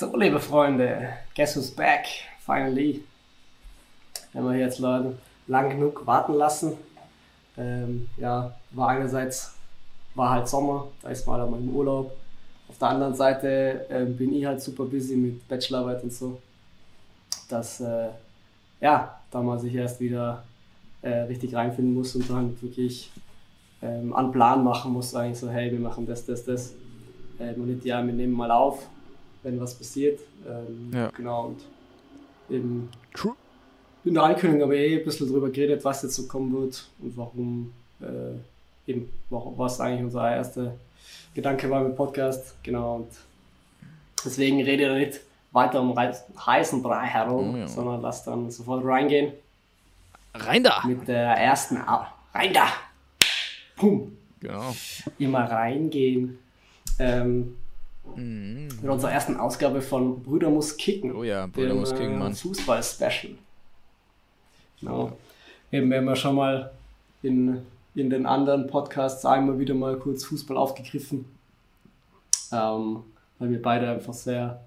So, liebe Freunde, guess who's back? Finally. Haben wir jetzt Leute lang genug warten lassen. Ähm, ja, war einerseits war halt Sommer, da ist mal mal im Urlaub. Auf der anderen Seite äh, bin ich halt super busy mit Bachelorarbeit und so. Dass, äh, ja, da man sich erst wieder äh, richtig reinfinden muss und dann wirklich ähm, einen Plan machen muss, eigentlich so, hey, wir machen das, das, das. Ähm, und nicht, ja, wir nehmen mal auf, wenn was passiert. Ähm, ja. Genau, und eben True. in der Ankündigung aber eh ein bisschen drüber geredet, was jetzt so kommen wird und warum, äh, eben, was eigentlich unser erster Gedanke war mit dem Podcast. Genau, und deswegen rede ich nicht weiter um heißen Brei herum, oh, ja. sondern lass dann sofort reingehen. Rein da! Mit der ersten, rein da! Pum! Genau. Immer reingehen. Ähm, mhm. Mit unserer ersten Ausgabe von Brüder muss kicken. Oh ja, Brüder dem, muss kicken, äh, Mann. Fußball-Special. Genau. Eben, wir haben ja schon mal in, in den anderen Podcasts einmal wieder mal kurz Fußball aufgegriffen. Ähm, weil wir beide einfach sehr,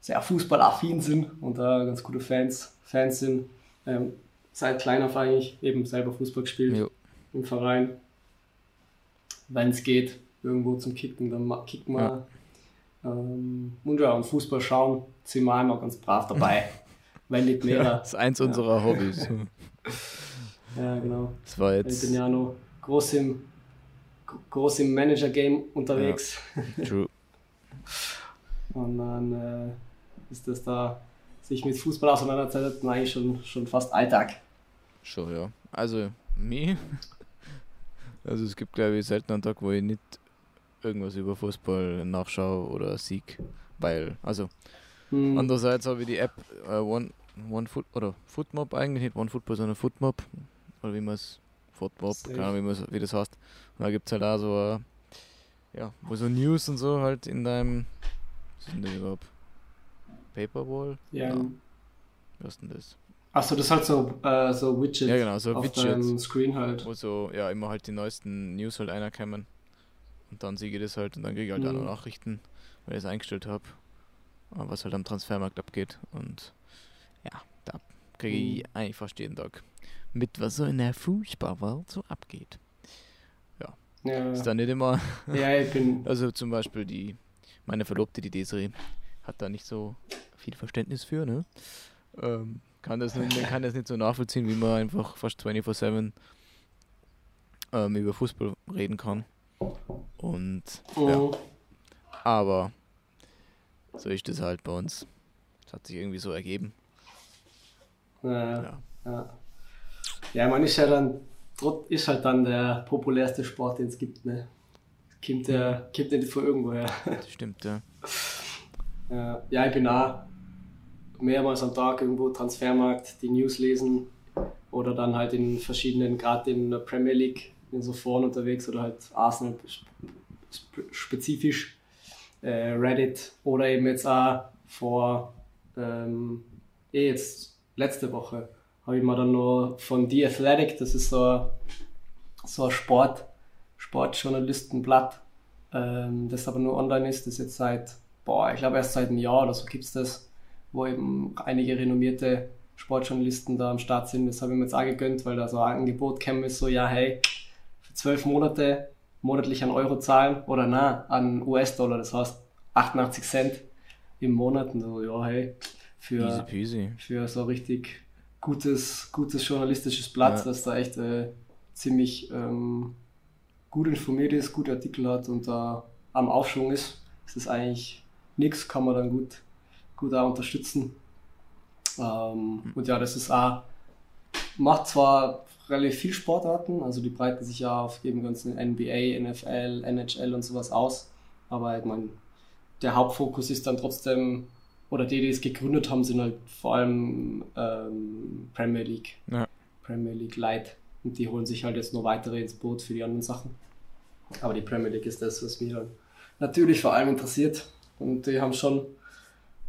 sehr fußballaffin sind und da äh, ganz gute Fans, Fans sind. Ähm, seit kleiner auf eigentlich eben selber Fußball gespielt jo. im Verein. Wenn es geht, irgendwo zum Kicken, dann kicken wir. Ja. Ähm, und ja, und Fußball schauen sind wir einmal ganz brav dabei. wenn nicht mehr. Ja, das ist eins unserer Hobbys. ja, genau. Das war jetzt. Ich bin ja noch groß im, groß im Manager-Game unterwegs. True. und dann äh, ist das da, sich mit Fußball auseinandersetzen, eigentlich schon, schon fast Alltag. Schon, ja. Also, mir. Also, es gibt, glaube ich, selten einen Tag, wo ich nicht irgendwas über Fußball nachschaue oder sieg. Weil, also, hm. andererseits habe ich die App uh, One, One Foot oder Footmob eigentlich, nicht One Football, sondern Footmob. Oder wie man es, Footmob, keine Ahnung, wie, wie das heißt. Und da gibt es halt auch so, uh, ja, wo so News und so halt in deinem, was ist denn das überhaupt? Paperwall? Ja. ja. Was ist denn das? Achso, das ist halt so, äh, so Widget. Ja, genau, so auf Widget. Screen halt. Wo so, ja, immer halt die neuesten News halt einerkämmen. Und dann sehe ich das halt und dann kriege ich halt mhm. auch noch Nachrichten, weil ich es eingestellt habe. Was halt am Transfermarkt abgeht. Und ja, da kriege ich mhm. eigentlich fast jeden Tag mit, was so in der Fußballwelt so abgeht. Ja. ja. Ist da nicht immer. Ja, ich bin. also zum Beispiel die, meine Verlobte, die Desiree, hat da nicht so viel Verständnis für, ne? Ähm, kann das, nicht, kann das nicht so nachvollziehen, wie man einfach fast 24-7 ähm, über Fußball reden kann. Und oh. ja. Aber so ist das halt bei uns. Das hat sich irgendwie so ergeben. Ja. Ja, ja. ja man ist ja dann ist halt dann der populärste Sport, den es gibt, ne? Kommt, der, kommt nicht von irgendwoher. Das stimmt, ja. ja. Ja, ich bin auch mehrmals am Tag irgendwo Transfermarkt die News lesen oder dann halt in verschiedenen, gerade in der Premier League, in so Foren unterwegs oder halt Arsenal spezifisch, äh, Reddit oder eben jetzt auch vor, ähm, eh jetzt letzte Woche habe ich mir dann nur von The Athletic, das ist so ein, so ein Sport, Sportjournalistenblatt, ähm, das aber nur online ist, das jetzt seit, boah, ich glaube erst seit einem Jahr oder so gibt es das wo eben einige renommierte Sportjournalisten da am Start sind. Das habe ich mir jetzt auch gegönnt, weil da so ein Angebot käme, ist so, ja, hey, zwölf Monate monatlich an Euro zahlen oder na, an US-Dollar, das heißt 88 Cent im Monat. Und so, ja, hey, für, für so richtig gutes, gutes journalistisches Blatt, ja. das da echt äh, ziemlich ähm, gut informiert ist, gute Artikel hat und da am Aufschwung ist, ist das eigentlich nichts, kann man dann gut gut auch unterstützen. Ähm, mhm. und ja, das ist auch, macht zwar relativ viel Sportarten, also die breiten sich ja auf eben ganzen NBA, NFL, NHL und sowas aus, aber ich meine, der Hauptfokus ist dann trotzdem, oder die, die es gegründet haben, sind halt vor allem ähm, Premier League. Ja. Premier League Light. Und die holen sich halt jetzt nur weitere ins Boot für die anderen Sachen. Aber die Premier League ist das, was mich dann natürlich vor allem interessiert. Und die haben schon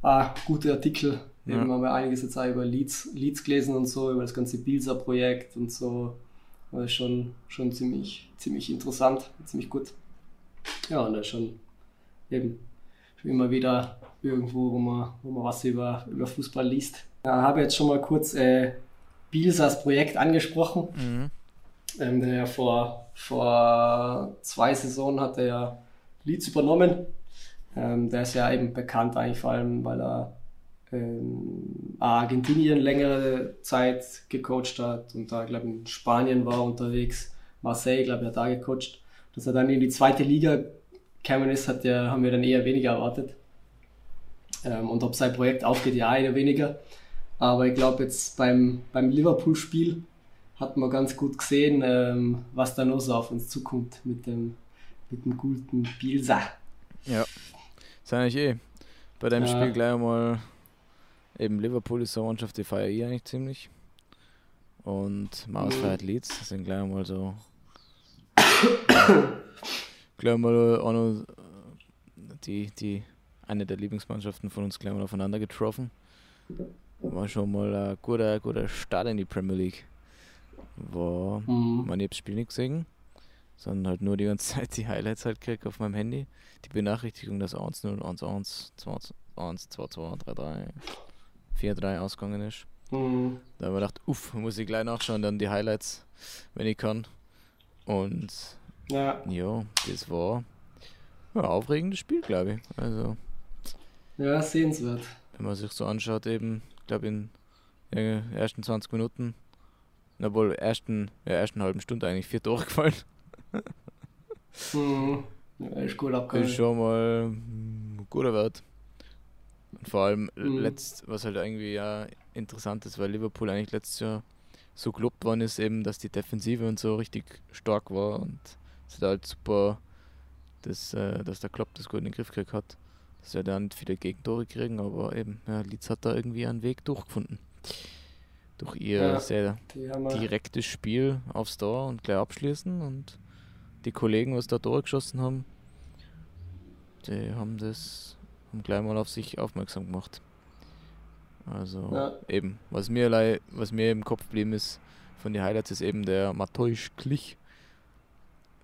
ah, gute Artikel. Ja. Eben haben wir einiges jetzt auch über Leads, Leads gelesen und so, über das ganze Bilsa-Projekt und so. Das ist schon, schon ziemlich, ziemlich interessant, ziemlich gut. Ja, und da ist schon eben immer wieder irgendwo, wo man, wo man was über, über Fußball liest. Ich habe jetzt schon mal kurz äh, Bielsas Projekt angesprochen. Mhm. Ähm, der ja vor, vor zwei Saisonen hat er ja Leeds übernommen. Ähm, der ist ja eben bekannt eigentlich vor allem, weil er ähm, Argentinien längere Zeit gecoacht hat und da, glaube ich, in Spanien war unterwegs. Marseille, glaube ich, hat da gecoacht. Dass er dann in die zweite Liga gekommen ist, hat der, haben wir dann eher weniger erwartet. Ähm, und ob sein Projekt aufgeht, ja, eher weniger. Aber ich glaube, jetzt beim, beim Liverpool-Spiel hat man ganz gut gesehen, ähm, was da noch so auf uns zukommt mit dem, mit dem guten Bielsa. Ja, ist eigentlich eh. Bei dem ja. Spiel gleich mal eben Liverpool ist so eine Mannschaft, die feiere ich eigentlich ziemlich. Und Maus mhm. feiert Leeds, das sind gleich mal so. gleich mal auch noch die, die eine der Lieblingsmannschaften von uns gleich mal aufeinander getroffen. War schon mal ein guter, guter Start in die Premier League. War, mhm. man das Spiel nicht gesehen, sondern halt nur die ganze Zeit die Highlights halt gekriegt auf meinem Handy. Die Benachrichtigung, dass 1-0, 1-1, 2-1, 2-2, 3-3, 4-3 ausgegangen ist. Mhm. Da habe ich gedacht, uff, muss ich gleich nachschauen, dann die Highlights, wenn ich kann. Und ja, ja das war ein aufregendes Spiel, glaube ich. Also, ja, sehenswert. Wenn man sich so anschaut, eben, glaube in den ersten 20 Minuten, obwohl ersten, ja, ersten halben Stunde eigentlich vier Tore gefallen. Mhm. Ja, ist gut abgehalten. Ist schon mal ein guter Wert. Und vor allem mhm. letzt, was halt irgendwie ja interessant ist, weil Liverpool eigentlich letztes Jahr so gelobt worden ist, eben, dass die Defensive und so richtig stark war und es hat halt super, dass, äh, dass der Klopp das gut in den Griff gekriegt hat. Dass wir da nicht viele Gegentore kriegen, aber eben, ja, Leeds hat da irgendwie einen Weg durchgefunden. Durch ihr ja, sehr direktes Spiel aufs Tor und gleich abschließen und die Kollegen, was da Tore geschossen haben, die haben das haben gleich mal auf sich aufmerksam gemacht. Also ja. eben, was mir, was mir im Kopf geblieben ist von den Highlights, ist eben der Mateusz Klich.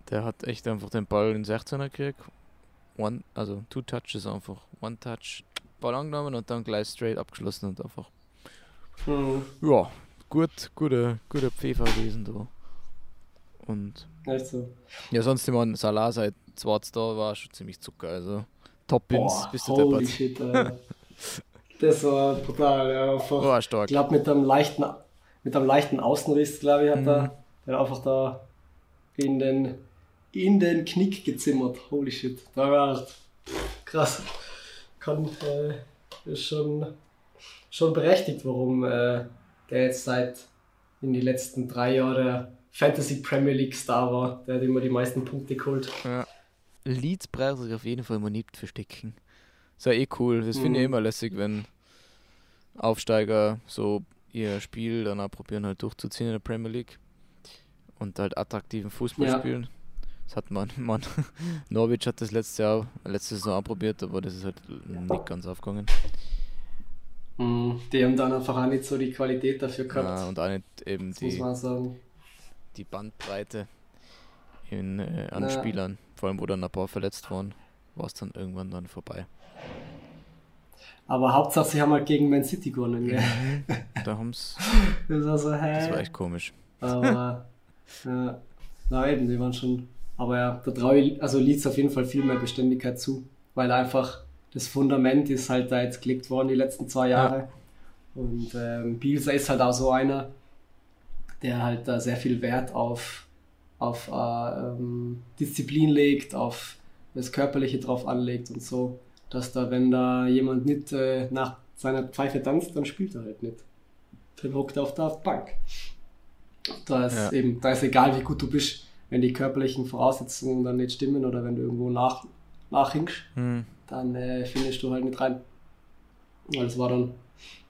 Der hat echt einfach den Ball in 16er gekriegt. One, also two touches einfach. One touch, Ball angenommen und dann gleich straight abgeschlossen und einfach. Mhm. Ja, gut, guter, guter Pfeffer gewesen da. Und. Also. Ja, sonst immer Salah seit Zwarz da war schon ziemlich Zucker. Also Top-Ins bist du deppert. Shit, das war brutal. Ja, einfach, war stark. Ich glaube, mit einem leichten, mit einem leichten Außenriss, glaube ich, hat mhm. er, der einfach da in den, in den Knick gezimmert. Holy shit. Da war echt krass. Kann, äh, ist schon, schon berechtigt, warum äh, der jetzt seit in die letzten drei Jahre Fantasy Premier League Star war. Der hat immer die meisten Punkte geholt. Ja. Leads braucht sich auf jeden Fall mal nicht verstecken. Ist ja eh cool. Das finde ich mhm. immer lässig, wenn Aufsteiger so ihr Spiel dann auch probieren halt durchzuziehen in der Premier League und halt attraktiven Fußball ja. spielen. Das hat man, man Norwich hat das letztes Jahr, letzte Saison auch probiert, aber das ist halt nicht ganz aufgegangen. Mhm. Die haben dann einfach auch nicht so die Qualität dafür gehabt. Ja, und auch nicht eben die, die Bandbreite in, äh, an ja. Spielern vor allem wo dann ein paar verletzt waren, war es dann irgendwann dann vorbei. Aber Hauptsache, sie haben halt gegen Man City gewonnen, gell? Mhm. Da haben's. das, war so, hä? das war echt komisch. Aber, ja, na eben, die waren schon. Aber ja, da traue ich, also Leeds auf jeden Fall viel mehr Beständigkeit zu, weil einfach das Fundament ist halt da jetzt gelegt worden die letzten zwei Jahre. Ja. Und ähm, Bielsa ist halt auch so einer, der halt da sehr viel Wert auf auf äh, ähm, Disziplin legt, auf das Körperliche drauf anlegt und so, dass da, wenn da jemand nicht äh, nach seiner Pfeife tanzt, dann spielt er halt nicht. Dann hockt er auf der Bank. Da ist ja. eben, da ist egal, wie gut du bist, wenn die körperlichen Voraussetzungen dann nicht stimmen oder wenn du irgendwo nach, nachhinkst, hm. dann äh, findest du halt nicht rein. Weil es war dann,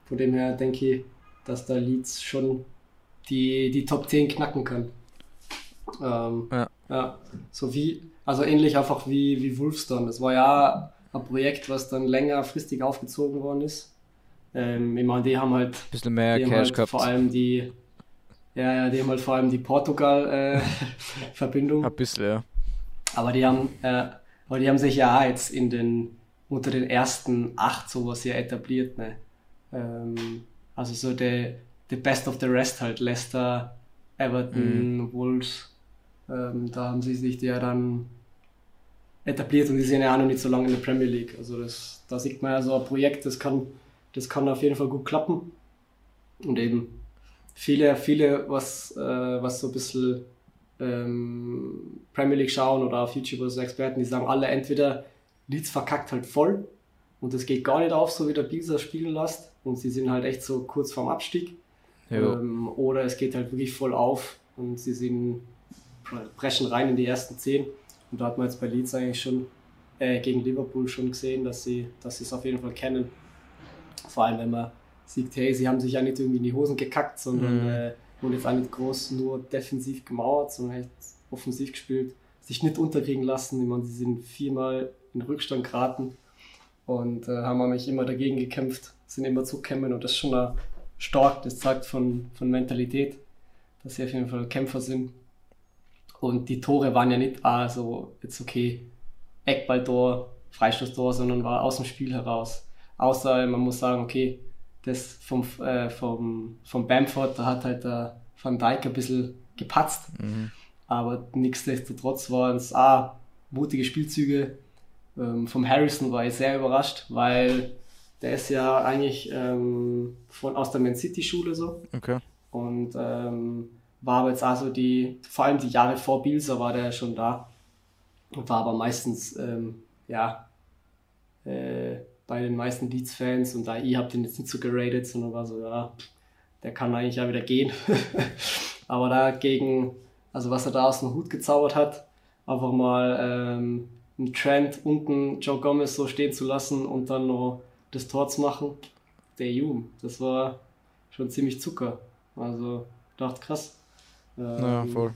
von dem her denke ich, dass der Leeds schon die, die Top 10 knacken kann. Ähm, ja. ja. So wie, also ähnlich einfach wie, wie Wolfstone. Das war ja ein Projekt, was dann längerfristig aufgezogen worden ist. Ähm, ich meine, die haben halt, bisschen mehr Cash halt gehabt. vor allem die, ja, ja, die haben halt vor allem die Portugal-Verbindung. Äh, ein bisschen, ja. Aber die haben, äh, aber die haben sich ja jetzt in den, unter den ersten acht sowas hier etabliert. Ne? Ähm, also so der the best of the rest halt. Leicester, Everton, mhm. Wolves. Ähm, da haben sie sich ja dann etabliert und die sind ja auch noch nicht so lange in der Premier League. Also das, da sieht man ja so ein Projekt, das kann, das kann auf jeden Fall gut klappen. Und eben viele, viele, was, äh, was so ein bisschen ähm, Premier League schauen oder auf YouTube oder so Experten, die sagen alle entweder Leeds verkackt halt voll und es geht gar nicht auf, so wie der Bielsa spielen lässt und sie sind halt echt so kurz vorm Abstieg. Ähm, oder es geht halt wirklich voll auf und sie sind brechen rein in die ersten zehn. Und da hat man jetzt bei Leeds eigentlich schon äh, gegen Liverpool schon gesehen, dass sie dass es auf jeden Fall kennen. Vor allem, wenn man sieht, hey, sie haben sich ja nicht irgendwie in die Hosen gekackt, sondern mhm. äh, und jetzt auch nicht groß nur defensiv gemauert, sondern echt offensiv gespielt, sich nicht unterkriegen lassen. Ich meine, sie sind viermal in Rückstand geraten und äh, haben mich immer dagegen gekämpft, sind immer zugekommen und das ist schon stark, das zeigt von, von Mentalität, dass sie auf jeden Fall Kämpfer sind. Und die Tore waren ja nicht ah, so, jetzt okay, Eckballtor, Freistoßtor, sondern war aus dem Spiel heraus. Außer man muss sagen, okay, das vom, äh, vom, vom Bamford, da hat halt der Van Dijk ein bisschen gepatzt. Mhm. Aber nichtsdestotrotz waren es ah, mutige Spielzüge. Ähm, vom Harrison war ich sehr überrascht, weil der ist ja eigentlich ähm, von, aus der Man City Schule so. Okay. Und ähm, war aber jetzt also die, vor allem die Jahre vor Bielsa war der schon da. Und war aber meistens, ähm, ja, äh, bei den meisten Leeds-Fans und da ihr habt ihn jetzt nicht so geratet, sondern war so, ja, der kann eigentlich ja wieder gehen. aber dagegen, also was er da aus dem Hut gezaubert hat, einfach mal ähm, einen Trend unten Joe Gomez so stehen zu lassen und dann noch das Tor zu machen, der Jum, das war schon ziemlich Zucker. Also dachte krass. Ähm, ja, voll.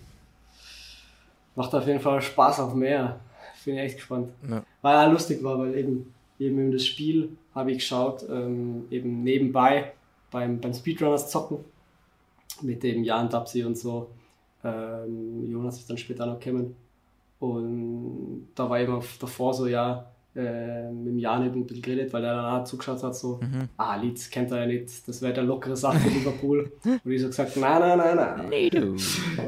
Macht auf jeden Fall Spaß auf mehr. Bin echt gespannt. Ja. Weil ja lustig war, weil eben, eben das Spiel habe ich geschaut, ähm, eben nebenbei beim, beim Speedrunners zocken mit dem Jan Dapsi und so. Ähm, Jonas ist dann später noch gekommen. Und da war eben davor so, ja, äh, mit dem Jan ein bisschen geredet, weil er danach zugeschaut hat, so, mhm. ah, Leeds kennt er ja nicht, das wäre der lockere Sache für Liverpool. Und ich so gesagt, nein, nein, nein, nein. Nee, du.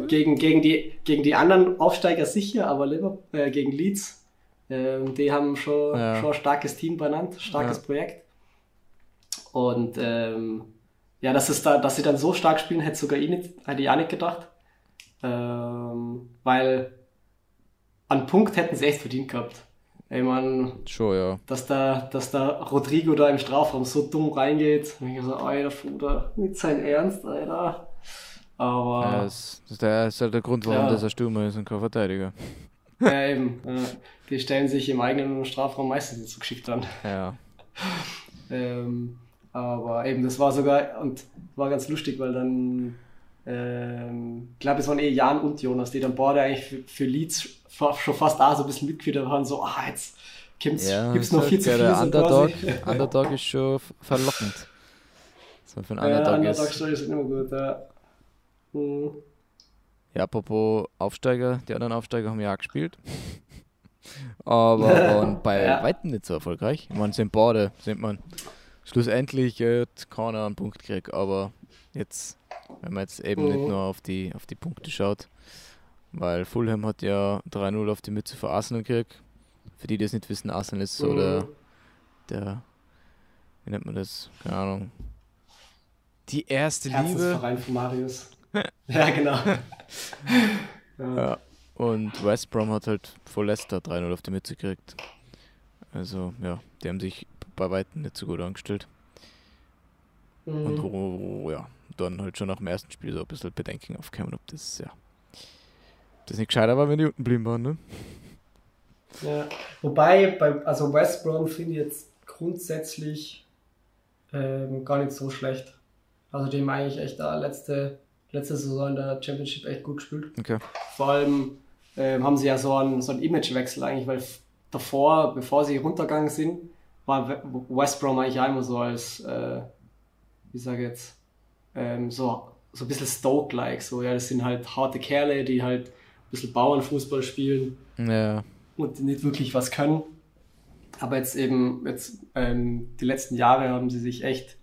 gegen, gegen, die, gegen die anderen Aufsteiger sicher, aber Liverpool, äh, gegen Leeds, äh, die haben schon, ja. schon ein starkes Team benannt, starkes ja. Projekt. Und ähm, ja, dass, es da, dass sie dann so stark spielen, hätte sogar ich nicht, hätte ich auch nicht gedacht. Ähm, weil an Punkt hätten sie echt verdient gehabt. Ich meine, Schon, ja. dass da, dass da Rodrigo da im Strafraum so dumm reingeht. Und ich so, Alter, Bruder, nicht sein Ernst, Alter. Aber. Ja, das, das ist halt der Grund, warum ja. das ein Stürmer ist und kein Verteidiger. Ja, eben. die stellen sich im eigenen Strafraum meistens nicht so geschickt an. Ja. ähm, aber eben, das war sogar, und war ganz lustig, weil dann ähm, ich glaube, es waren eh Jan und Jonas, die dann beide eigentlich für, für Schon fast da so ein bisschen mitgeführt waren, so, ah, jetzt gibt's, ja, gibt's noch viel zu viel. Der Underdog, Underdog ist schon verlockend. So für einen ja, Underdog ist, ist immer gut, ja. Hm. Ja, apropos Aufsteiger, die anderen Aufsteiger haben ja auch gespielt. Aber waren bei ja. weitem nicht so erfolgreich. Ich meine, sind beide, sind man schlussendlich äh, keiner einen Punkt gekriegt, aber jetzt wenn man jetzt eben mhm. nicht nur auf die, auf die Punkte schaut. Weil Fulham hat ja 3-0 auf die Mütze für Arsenal gekriegt. Für die, die das nicht wissen, Arsenal ist so mhm. der, der, wie nennt man das? Keine Ahnung. Die erste Liebe. Verein von Marius. ja, genau. ja. ja. Und West Brom hat halt vor Leicester 3-0 auf die Mütze gekriegt. Also, ja, die haben sich bei weitem nicht so gut angestellt. Mhm. Und oh, ja, dann halt schon nach dem ersten Spiel so ein bisschen Bedenken aufkommen, ob das ja das nicht gescheiter war, wenn die unten blieben waren, ne? Ja, wobei, bei, also West Brom finde ich jetzt grundsätzlich ähm, gar nicht so schlecht. Also haben eigentlich echt da letzte, letzte Saison in der Championship echt gut gespielt. Okay. Vor allem ähm, haben sie ja so einen, so einen Imagewechsel eigentlich, weil davor, bevor sie runtergegangen sind, war West Brom eigentlich auch immer so als, äh, wie sage ich jetzt, ähm, so, so ein bisschen Stoke-like. So, ja, das sind halt harte Kerle, die halt bisschen Bauernfußball spielen ja. und nicht wirklich was können. Aber jetzt eben, jetzt ähm, die letzten Jahre haben sie sich echt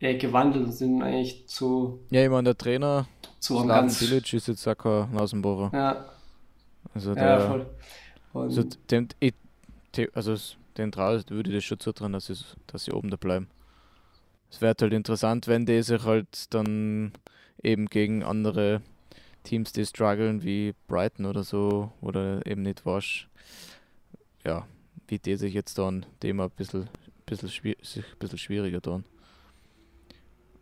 äh, gewandelt und sind eigentlich zu. Ja, ich meine, der Trainer zu einem ganz. Bilic ist jetzt auch kein Nasenbohrer. Ja, Also ja, der, voll. Und, also dem, ich, also den traue würde ich das schon zutrauen, dass sie, dass sie oben da bleiben. Es wäre halt interessant, wenn die sich halt dann eben gegen andere Teams, die strugglen, wie Brighton oder so, oder eben nicht wasch, ja, wie die sich jetzt dann dem ein bisschen, bisschen, sich ein bisschen schwieriger tun.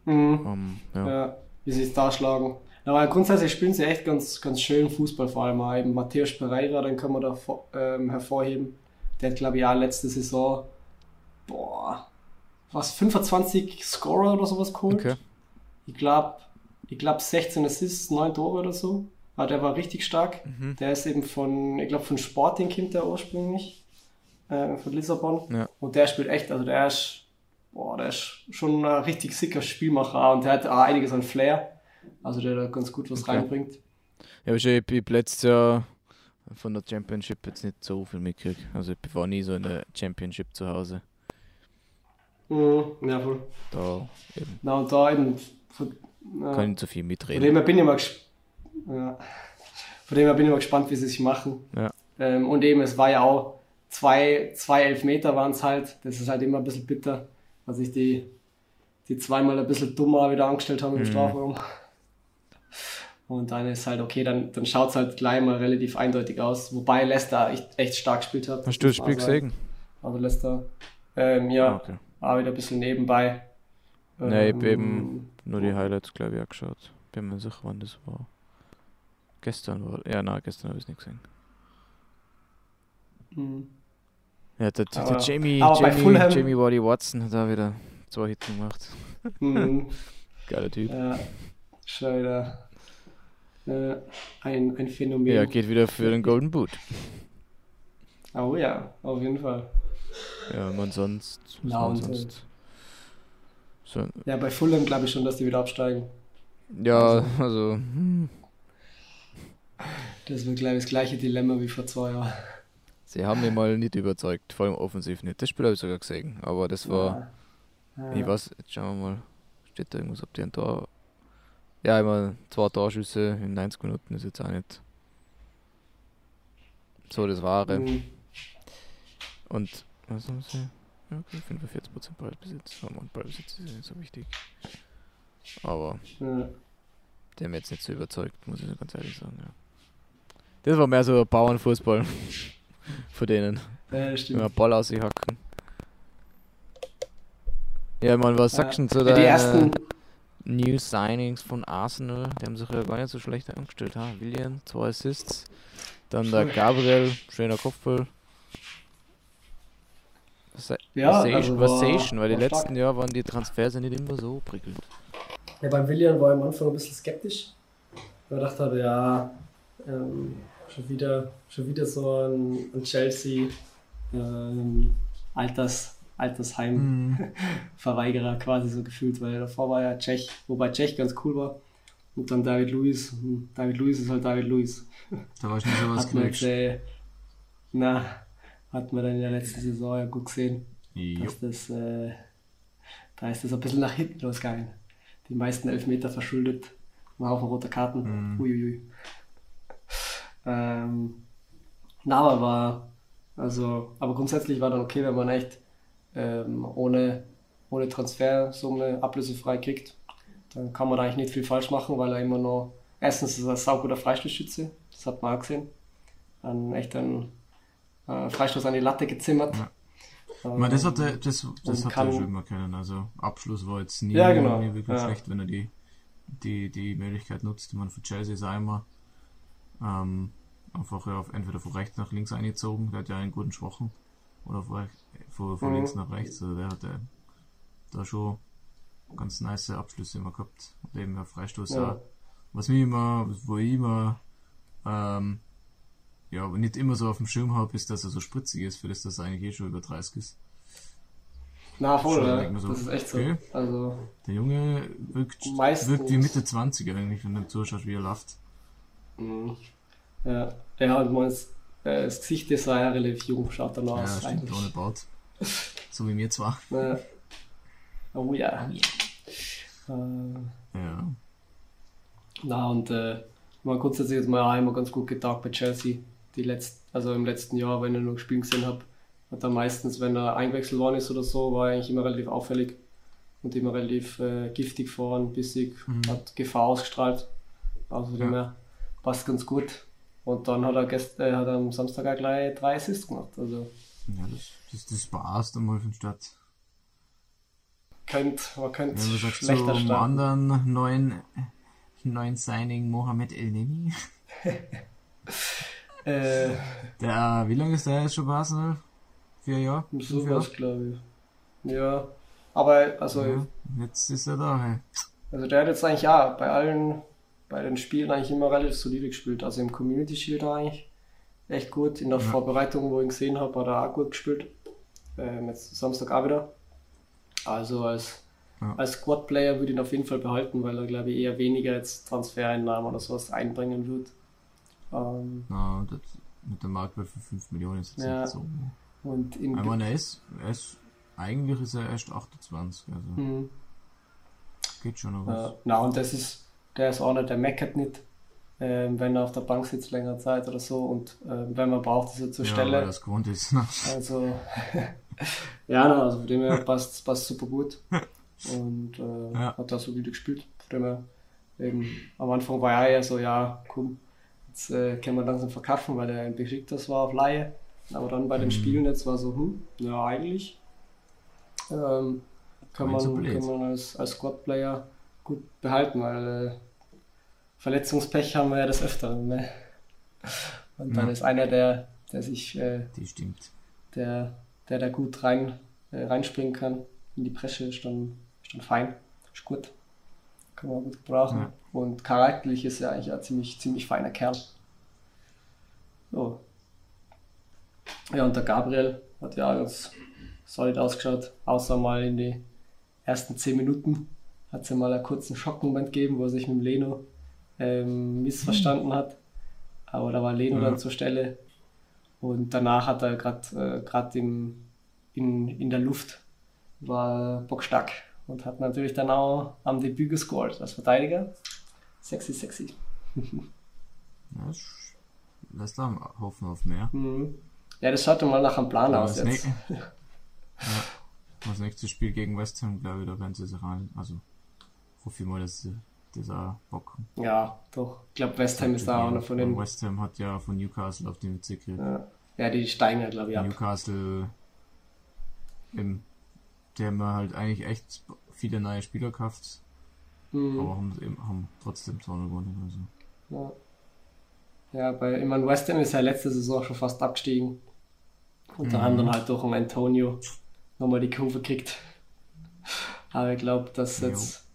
Mhm. Ähm, ja. Ja, wie sie es da schlagen. Aber grundsätzlich spielen sie echt ganz, ganz schön Fußball, vor allem auch eben Matthäus Pereira, den kann man da ähm, hervorheben. Der hat, glaube ich, auch letzte Saison, boah, was, 25 Scorer oder sowas geholt. Okay. Ich glaube, ich glaub 16 Assists, 9 Tore oder so. Aber der war richtig stark. Mhm. Der ist eben von, ich glaube, von Sporting kommt der ursprünglich, äh, von Lissabon. Ja. Und der spielt echt, also der ist, boah, der ist schon ein richtig sicker Spielmacher und der hat auch einiges an Flair. Also der da ganz gut was Okay. reinbringt. Ja, aber ich habe letztes Jahr von der Championship jetzt nicht so viel mitgekriegt. Also ich war nie so in der Championship zu Hause. Mhm, ja, voll. Da eben Na und da eben, ja, kann so viel von mitreden. dem her bin ich mal. Ja. Von dem her bin ich mal gespannt, wie sie sich machen. Ja. Ähm, und eben, es war ja auch zwei, zwei Elfmeter waren es halt. Das ist halt immer ein bisschen bitter, weil sich die, die zweimal ein bisschen dummer wieder angestellt haben im Mhm. Strafraum. Und dann ist halt okay, dann, dann schaut es halt gleich mal relativ eindeutig aus. Wobei Leicester echt, echt stark gespielt hat. Hast du das Spiel gesehen? Also Leicester, ähm, ja, Ah, Okay. auch wieder ein bisschen nebenbei. Ähm, eben nur die Highlights, glaube ich, auch geschaut. Bin mir sicher, wann das war. Gestern war. Ja, nein, gestern habe ich es nicht gesehen. mhm. Ja, der, der, Aber- Jamie, Jamie, Jamie Wardy Watson hat da wieder zwei Hits gemacht. Mhm. Geiler Typ. Ja, schon wieder äh, ein, ein Phänomen. Ja, geht wieder für den Golden Boot. Oh ja, auf jeden Fall. Ja, man sonst. was man sonst. So, Ja, bei Fulham glaube ich schon, dass die wieder absteigen. ja, also. Hm. Das wird, glaube ich, das gleiche Dilemma wie vor zwei Jahren. Sie haben mich mal nicht überzeugt, vor allem offensiv nicht. Das Spiel habe ich sogar gesehen, aber das war. Ja. Ich weiß, jetzt schauen wir mal. Steht da irgendwas, ob die ein Tor. Ja, immer zwei Torschüsse in 90 Minuten ist jetzt auch nicht so das Wahre. Mhm. Und was haben sie? Ja, okay, 45% Ballbesitz. Mann, Ballbesitz ist nicht so wichtig. Aber Ja. der mich jetzt nicht so überzeugt, muss ich ganz ehrlich sagen. Ja. Das war mehr so Bauernfußball von denen. Ja, stimmt. Ball aus sich hacken. Ja, man, was sagst du zu Ja, ersten, New Signings von Arsenal? Die haben sich ja gar nicht so schlecht angestellt. Ha? William, zwei Assists. Dann der. Gabriel, schöner Kopfball. Was, Ja, was, also was war-? Weil die letzten stark. Jahre waren die Transfers ja nicht immer so prickelnd. ja, beim William war ich am Anfang ein bisschen skeptisch. Weil ich dachte, habe, ja, ähm, schon, wieder, schon wieder so ein, ein Chelsea ähm, Alters, Altersheim-Verweigerer quasi so gefühlt, weil davor war ja Tschech, wobei Tschech ganz cool war. Und dann David Luiz. Hm, David Luiz ist halt David Luiz. Da war ich nicht so was Hat man jetzt, gekriegt. äh, na, hat man dann in der letzten Saison ja gut gesehen, Jo. dass das, äh, da ist das ein bisschen nach hinten losgegangen. Die meisten Elfmeter verschuldet, ein Haufen roter Karten. Mhm. Uiuiui. Ähm, na, aber war, also, aber grundsätzlich war dann okay, wenn man echt ähm, ohne, ohne Transfersumme ablösefrei kriegt. Dann kann man da eigentlich nicht viel falsch machen, weil er immer noch, erstens ist er ein sauguter Freistoßschütze, das hat man auch gesehen. Dann echt einen äh, Freistoß an die Latte gezimmert. Ja. Ähm, meine, das hat er, das, das hat kann- er schon immer können. Also Abschluss war jetzt nie, Ja, genau. nie wirklich Ja. schlecht, wenn er die, die, die Möglichkeit nutzt. Ich meine, für Chelsea ist er immer ähm, einfach ja, auf, entweder von rechts nach links eingezogen, der hat ja einen guten Schwachen, oder von, von, von Mhm. links nach rechts. Also der hat äh, da schon ganz nice Abschlüsse immer gehabt. Und eben der Freistoß Ja. auch. Was mir immer, wo ich immer ähm, ja, aber nicht immer so auf dem Schirm habe, ist, dass er so spritzig ist, für das, dass er eigentlich eh schon über 30 ist. Na voll, ja. denk mir so, das ist echt so. okay. Also, Der Junge wirkt, wirkt wie Mitte 20 eigentlich, wenn du zuschaust, wie er läuft. mh. ja, ja, und man ist, äh, das Gesicht ist ja relativ jung, schaut dann Ja, aus stimmt, eigentlich. ohne Bart. So wie mir zwar. Ja. Oh ja. Oh Äh, Ja. na und äh, mal grundsätzlich jetzt mal immer ganz gut getagt bei Chelsea. Die letzt, also im letzten Jahr, wenn ich noch gespielt gesehen habe, hat er meistens, wenn er eingewechselt worden ist oder so, war er eigentlich immer relativ auffällig und immer relativ äh, giftig vorn, bissig, Mhm. hat Gefahr ausgestrahlt. Also Ja. her passt ganz gut. Und dann hat er, gest äh, hat er am Samstag auch gleich drei Assists gemacht. Also Ja, das, das, das passt einmal von Stadt. könnte, man könnte sagt, schlechter zum starten. anderen neuen, neuen Signing Mohamed El Nemi. Äh, Der, wie lange ist der jetzt schon bei Arsenal? Vier Jahre? Jahre? sowas, glaube ich. Ja. Aber also, Ja, jetzt ist er da. Hey. also der hat jetzt eigentlich ja bei allen, bei den Spielen eigentlich immer relativ solide gespielt. Also im Community Shield eigentlich echt gut. In der Ja. Vorbereitung, wo ich ihn gesehen habe, hat er auch gut gespielt. Ähm, jetzt Samstag auch wieder. Also als, Ja. als Squad-Player würde ich ihn auf jeden Fall behalten, weil er, glaube ich, eher weniger jetzt Transfereinnahmen oder sowas einbringen wird. Ähm, Na, das, mit der Marktwert von 5 Millionen ist jetzt Ja. nicht so. und in meine, er ist, er ist, eigentlich ist er erst 28, also Mhm. geht schon noch Ja, was. na, und das ist, der ist einer, der meckert nicht, ähm, wenn er auf der Bank sitzt längere Zeit oder so und ähm, wenn man braucht, ist er zur Ja, Stelle. weil das gewohnt ist. ne? Also, ja, na, also von dem her passt passt super gut. Und äh, Ja. hat da so wieder gespielt. Von dem her, eben, am Anfang war er eher so, ja, komm, jetzt äh, können wir langsam verkaufen, weil er ein Besiktas war auf Laie. Aber dann bei den Mhm. Spielen jetzt war so, hm, ja, eigentlich ähm, kann, man, so kann man als, als Squad-Player gut behalten, weil äh, Verletzungspech haben wir ja des Öfteren. Ne? Und dann Ja. ist einer, der, der sich äh, Die stimmt. der, der da gut rein, äh, reinspringen kann in die Bresche, ist dann, ist dann fein, ist gut. Kann man gut gebrauchen. Ja. Und charakterlich ist er eigentlich ein ziemlich, ziemlich feiner Kerl. So. Ja, und der Gabriel hat ja auch ganz solid ausgeschaut, außer mal in die ersten 10 Minuten hat es ja mal einen kurzen Schockmoment gegeben, wo er sich mit dem Leno ähm, missverstanden hat. Aber da war Leno Ja. dann zur Stelle und danach hat er gerade äh, grad im- in, in der Luft war bockstark und hat natürlich dann auch am Debüt gescored als Verteidiger. Sexy, sexy. Ja, das lässt einem hoffen auf mehr. Mhm. Ja, das schaut doch mal nach einem Plan Aber aus das, jetzt. ne ja. das nächste Spiel gegen West Ham, glaube ich, da werden sie sich rein. Also, hoffe ich mal, dass sie das auch bocken. Ja, doch. Ich glaube, West Ham ist da auch einer von den. West Ham hat ja von Newcastle auf die Witze gekriegt. Ja, ja die steigen ja, glaube ich, ab. Newcastle, im, die haben halt eigentlich echt viele neue Spieler gekauft, Mhm. aber haben, eben, haben trotzdem 200 gewonnen. Also. Ja. ja, bei ich meine, West Ham ist ja letzte Saison schon fast abgestiegen. Da Mhm. dann halt durch einen Antonio nochmal die Kurve gekriegt. Aber ich glaube, dass Jo. jetzt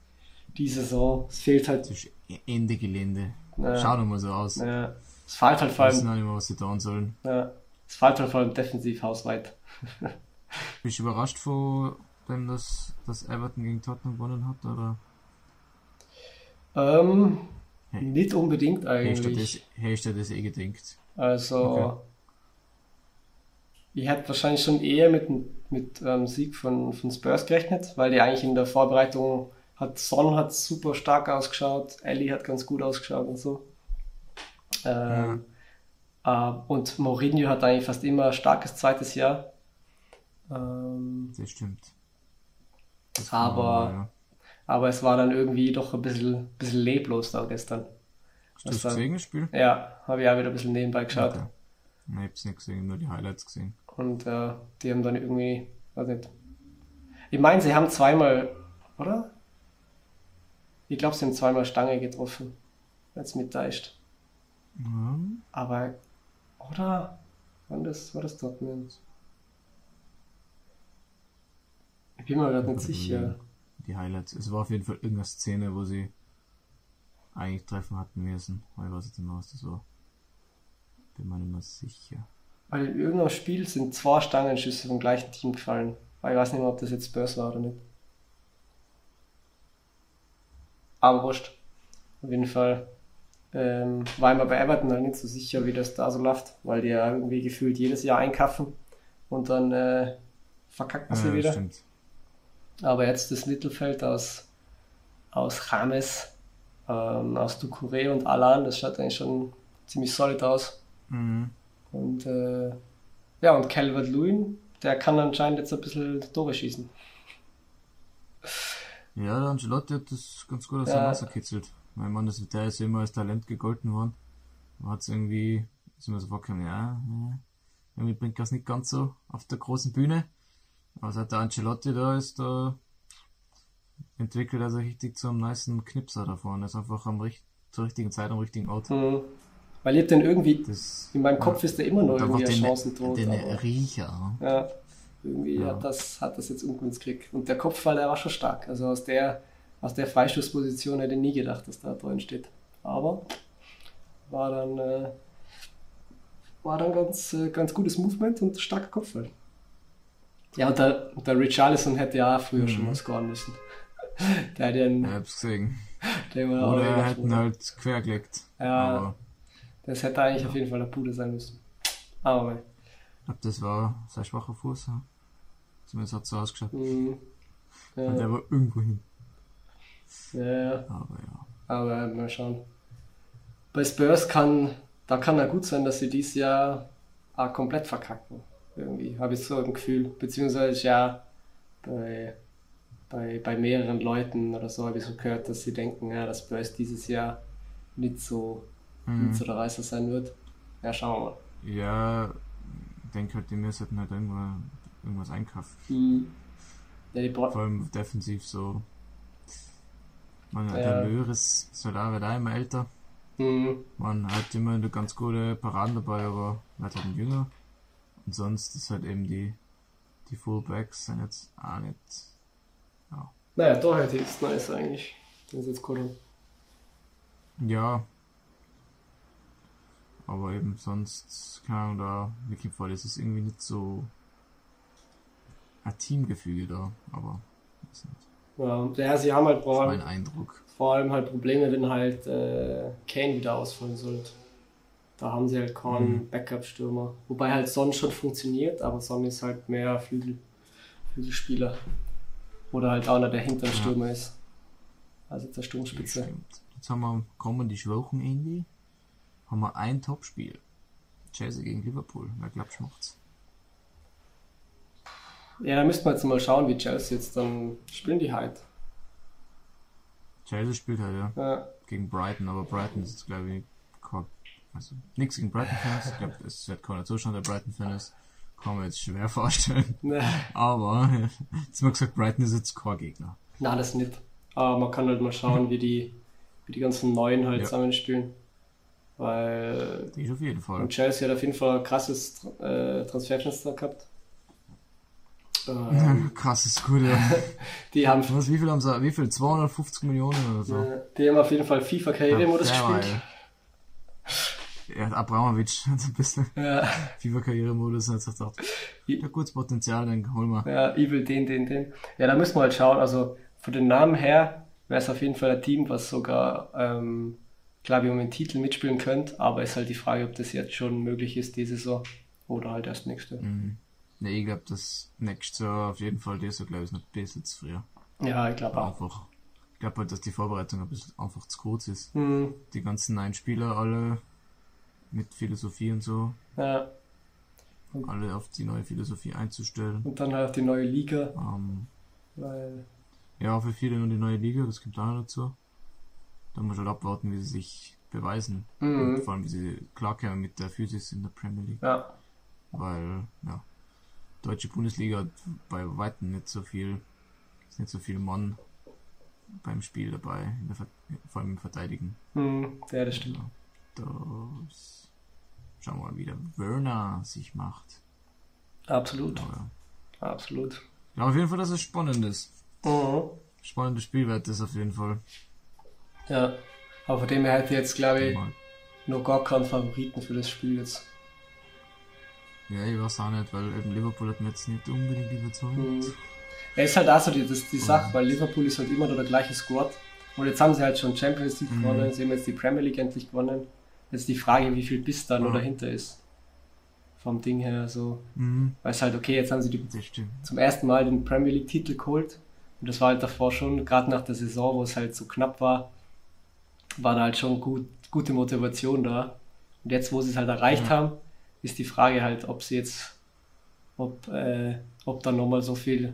die Saison, es fehlt halt. Das ist Ende Gelände. Ja. Schaut doch mal so aus. Ja, es fehlt halt vor wissen allem, auch nicht mehr, was sie tun sollen. ja, es fehlt halt vor allem defensiv hausweit. Bist du überrascht von dem, dass, dass Everton gegen Tottenham gewonnen hat? Oder Ähm, Hey. nicht unbedingt eigentlich. das, hättest du das eh gedenkt? Also, Okay. ich hätte wahrscheinlich schon eher mit mit, ähm, Sieg von, von Spurs gerechnet, weil die eigentlich in der Vorbereitung hat Son hat super stark ausgeschaut, Ellie hat ganz gut ausgeschaut und so. Ähm, äh, und Mourinho hat eigentlich fast immer ein starkes zweites Jahr. Ähm, Das stimmt. Das aber, ja. Aber es war dann irgendwie doch ein bisschen, bisschen leblos da gestern. Hast du das gesehen, Spiel? Ja, habe ich auch wieder ein bisschen nebenbei geschaut. Okay. Nein, ich hab's nicht gesehen, nur die Highlights gesehen. Und äh, die haben dann irgendwie, weiß nicht. Ich meine, sie haben zweimal, oder? Ich glaube, sie haben zweimal Stange getroffen, wenn es mit täuscht. Ja, Aber, oder? Wann das, war das Dortmund? Ich bin mir gerade nicht sicher. Die Highlights. Es war auf jeden Fall irgendeine Szene, wo sie eigentlich treffen hatten müssen. Ich weiß jetzt nicht mehr, was das war. Bin mir nicht mehr sicher. Weil in irgendeinem Spiel sind zwei Stangenschüsse vom gleichen Team gefallen. Aber ich weiß nicht mehr, ob das jetzt Spurs war oder nicht. Aber wurscht. Auf jeden Fall ähm, war ich mir bei Everton halt nicht so sicher, wie das da so läuft, weil die ja irgendwie gefühlt jedes Jahr einkaufen und dann äh, verkacken sie ja, wieder. Stimmt. Aber jetzt das Mittelfeld aus, aus James, ähm, aus Ducouré und Alan, das schaut eigentlich schon ziemlich solid aus. Mhm. Und äh, ja, und Calvert Lewin, der kann anscheinend jetzt ein bisschen Tore schießen. Ja, der Angelotti hat das ganz gut aus ja. dem Wasser kitzelt. Mein Mann, das, der ist ja immer als Talent gegolten worden. Man hat es irgendwie, ist immer so vorgekommen, ja, ja, irgendwie bringt das nicht ganz so auf der großen Bühne. Aber seit der Ancelotti da ist, da entwickelt er sich richtig zum niceen Knipser da vorne. ist einfach am, zur richtigen Zeit am richtigen Ort. Mhm. Weil ich den irgendwie, das, in meinem Kopf ist der immer noch irgendwie ein Chancentod. Den aber, Riecher. Ja, irgendwie ja. Hat, das, hat das jetzt ungunst gekriegt. Und der Kopfball, der war schon stark. Also aus der, aus der Freistoßposition hätte ich nie gedacht, dass da drin steht. Aber war dann, äh, war dann ganz, äh, ganz gutes Movement und starker Kopfball. Ja, und der, der Richarlison hätte ja auch früher mhm. schon mal scoren müssen. der hat ja einen, Ich hab's gesehen. Oder er hätten halt quergelegt. Ja. Aber das hätte eigentlich ja. auf jeden Fall der Bude sein müssen. Aber Ich glaube, das war sein schwacher Fuß. Zumindest hat es so ausgeschaut. Mhm. Ja. Und der war irgendwo hin. Ja, Aber ja. Aber mal schauen. Bei Spurs kann, da kann er gut sein, dass sie dieses Jahr auch komplett verkacken. Irgendwie habe ich so ein Gefühl. Beziehungsweise ja, bei, bei, bei mehreren Leuten oder so habe ich so gehört, dass sie denken, ja, dass Spurs dieses Jahr nicht so mhm. nicht so der Reißer sein wird. Ja, schauen wir mal. Ja, ich denke halt, die müssen halt irgendwann irgendwas einkaufen. Mhm. Ja, Vor allem defensiv so. Man, ja. Der auch, wird auch immer älter. Mhm. Man hat immer eine ganz gute Paraden dabei, aber wird halt ein jünger. Und sonst ist halt eben die, die Fullbacks sind jetzt auch nicht. Ja. Naja, doch hätte ist nice eigentlich. Das ist jetzt cool. Ja, aber eben sonst, keine Ahnung, da, Wikifall ist es irgendwie nicht so ein Teamgefüge da, aber ja, ja, sie haben halt vor allem, Eindruck. vor allem halt Probleme, wenn halt äh, Kane wieder ausfallen sollte. Da haben sie halt keinen mhm. Backup-Stürmer. Wobei halt Son schon funktioniert, aber Son ist halt mehr Flügel, Flügelspieler. Oder halt einer, der hinter dem ja. Stürmer ist. Also der Sturmspitze. Jetzt haben wir, kommen die Schwächen irgendwie haben wir ein Topspiel. Chelsea gegen Liverpool. Wer glaubt, macht's? Ja, da müssten wir jetzt mal schauen, wie Chelsea jetzt dann spielen die halt. Chelsea spielt halt, ja. ja. Gegen Brighton, aber Brighton ist jetzt, glaube ich, also nichts gegen Brighton-Fans. Ich glaube, es wird keiner Zustand der Brighton-Fan ist. Kann man jetzt schwer vorstellen. Nee. Aber, jetzt mal gesagt, Brighton ist jetzt kein Gegner. Na, das nicht. Aber man kann halt mal schauen, wie die, wie die ganzen Neuen halt ja. zusammenspielen. Weil. Ich auf jeden Fall. Und Chelsea hat auf jeden Fall ein krasses äh, Transferfenster gehabt. Ähm, krasses, gut, ja. die haben. Was, wie viel haben sie? Wie viel? 250 Millionen oder so? die haben auf jeden Fall FIFA-Karrieremodus ja, gespielt. Ja, Abramovic hat ein bisschen ja. FIFA-Karrieremodus und hat gesagt, ja, gutes Potenzial, dann holen wir. Ja, ich will den, den, den. Ja, da müssen wir halt schauen. Also von den Namen her wäre es auf jeden Fall ein Team, was sogar ähm, glaube ich, um den Titel mitspielen könnt, aber ist halt die Frage, ob das jetzt schon möglich ist, diese Saison oder halt erst nächste. Mhm. Nee, ich glaube, das nächste Jahr auf jeden Fall, das glaube ich, noch besser als früher. Ja, ich glaube auch. Einfach, ich glaube halt, dass die Vorbereitung ein bisschen einfach zu kurz ist. Mhm. Die ganzen neuen Spieler alle mit Philosophie und so. Ja. Und alle auf die neue Philosophie einzustellen. Und dann halt auf die neue Liga. Ähm, weil ja, für viele nur die neue Liga, das kommt auch noch dazu. Da muss halt abwarten, wie sie sich beweisen. Mhm. Und vor allem, wie sie klarkommen mit der Physis in der Premier League. Ja. Weil, ja, deutsche Bundesliga hat bei Weitem nicht so viel, ist nicht so viel Mann beim Spiel dabei, der, vor allem im Verteidigen. Mhm. Ja, das stimmt. Ja, das, schauen wir mal, wie der Werner sich macht. Absolut. Ja, Absolut. Ja, auf jeden Fall, dass es spannend ist. Mhm. Spannendes Spielwert ist auf jeden Fall. Ja, aber von dem her hätte ich jetzt, glaube ich, noch gar keinen Favoriten für das Spiel jetzt. Ja, ich weiß auch nicht, weil eben Liverpool hat mir jetzt nicht unbedingt überzeugt. Mhm. Ja, ist halt auch so die, das, die Sache, weil Liverpool ist halt immer noch der gleiche Squad. Und jetzt haben sie halt schon Champions League mhm. gewonnen, sie haben jetzt die Premier League endlich gewonnen. Jetzt die Frage, wie viel bis da noch dahinter ist. vom Ding her so. Mhm. Weil es halt, okay, jetzt haben sie die, zum ersten Mal den Premier League-Titel geholt. Und das war halt davor schon, gerade nach der Saison, wo es halt so knapp war, war da halt schon gut, gute Motivation da. Und jetzt, wo sie es halt erreicht ja. haben, ist die Frage halt, ob sie jetzt, ob, äh, ob da nochmal so viel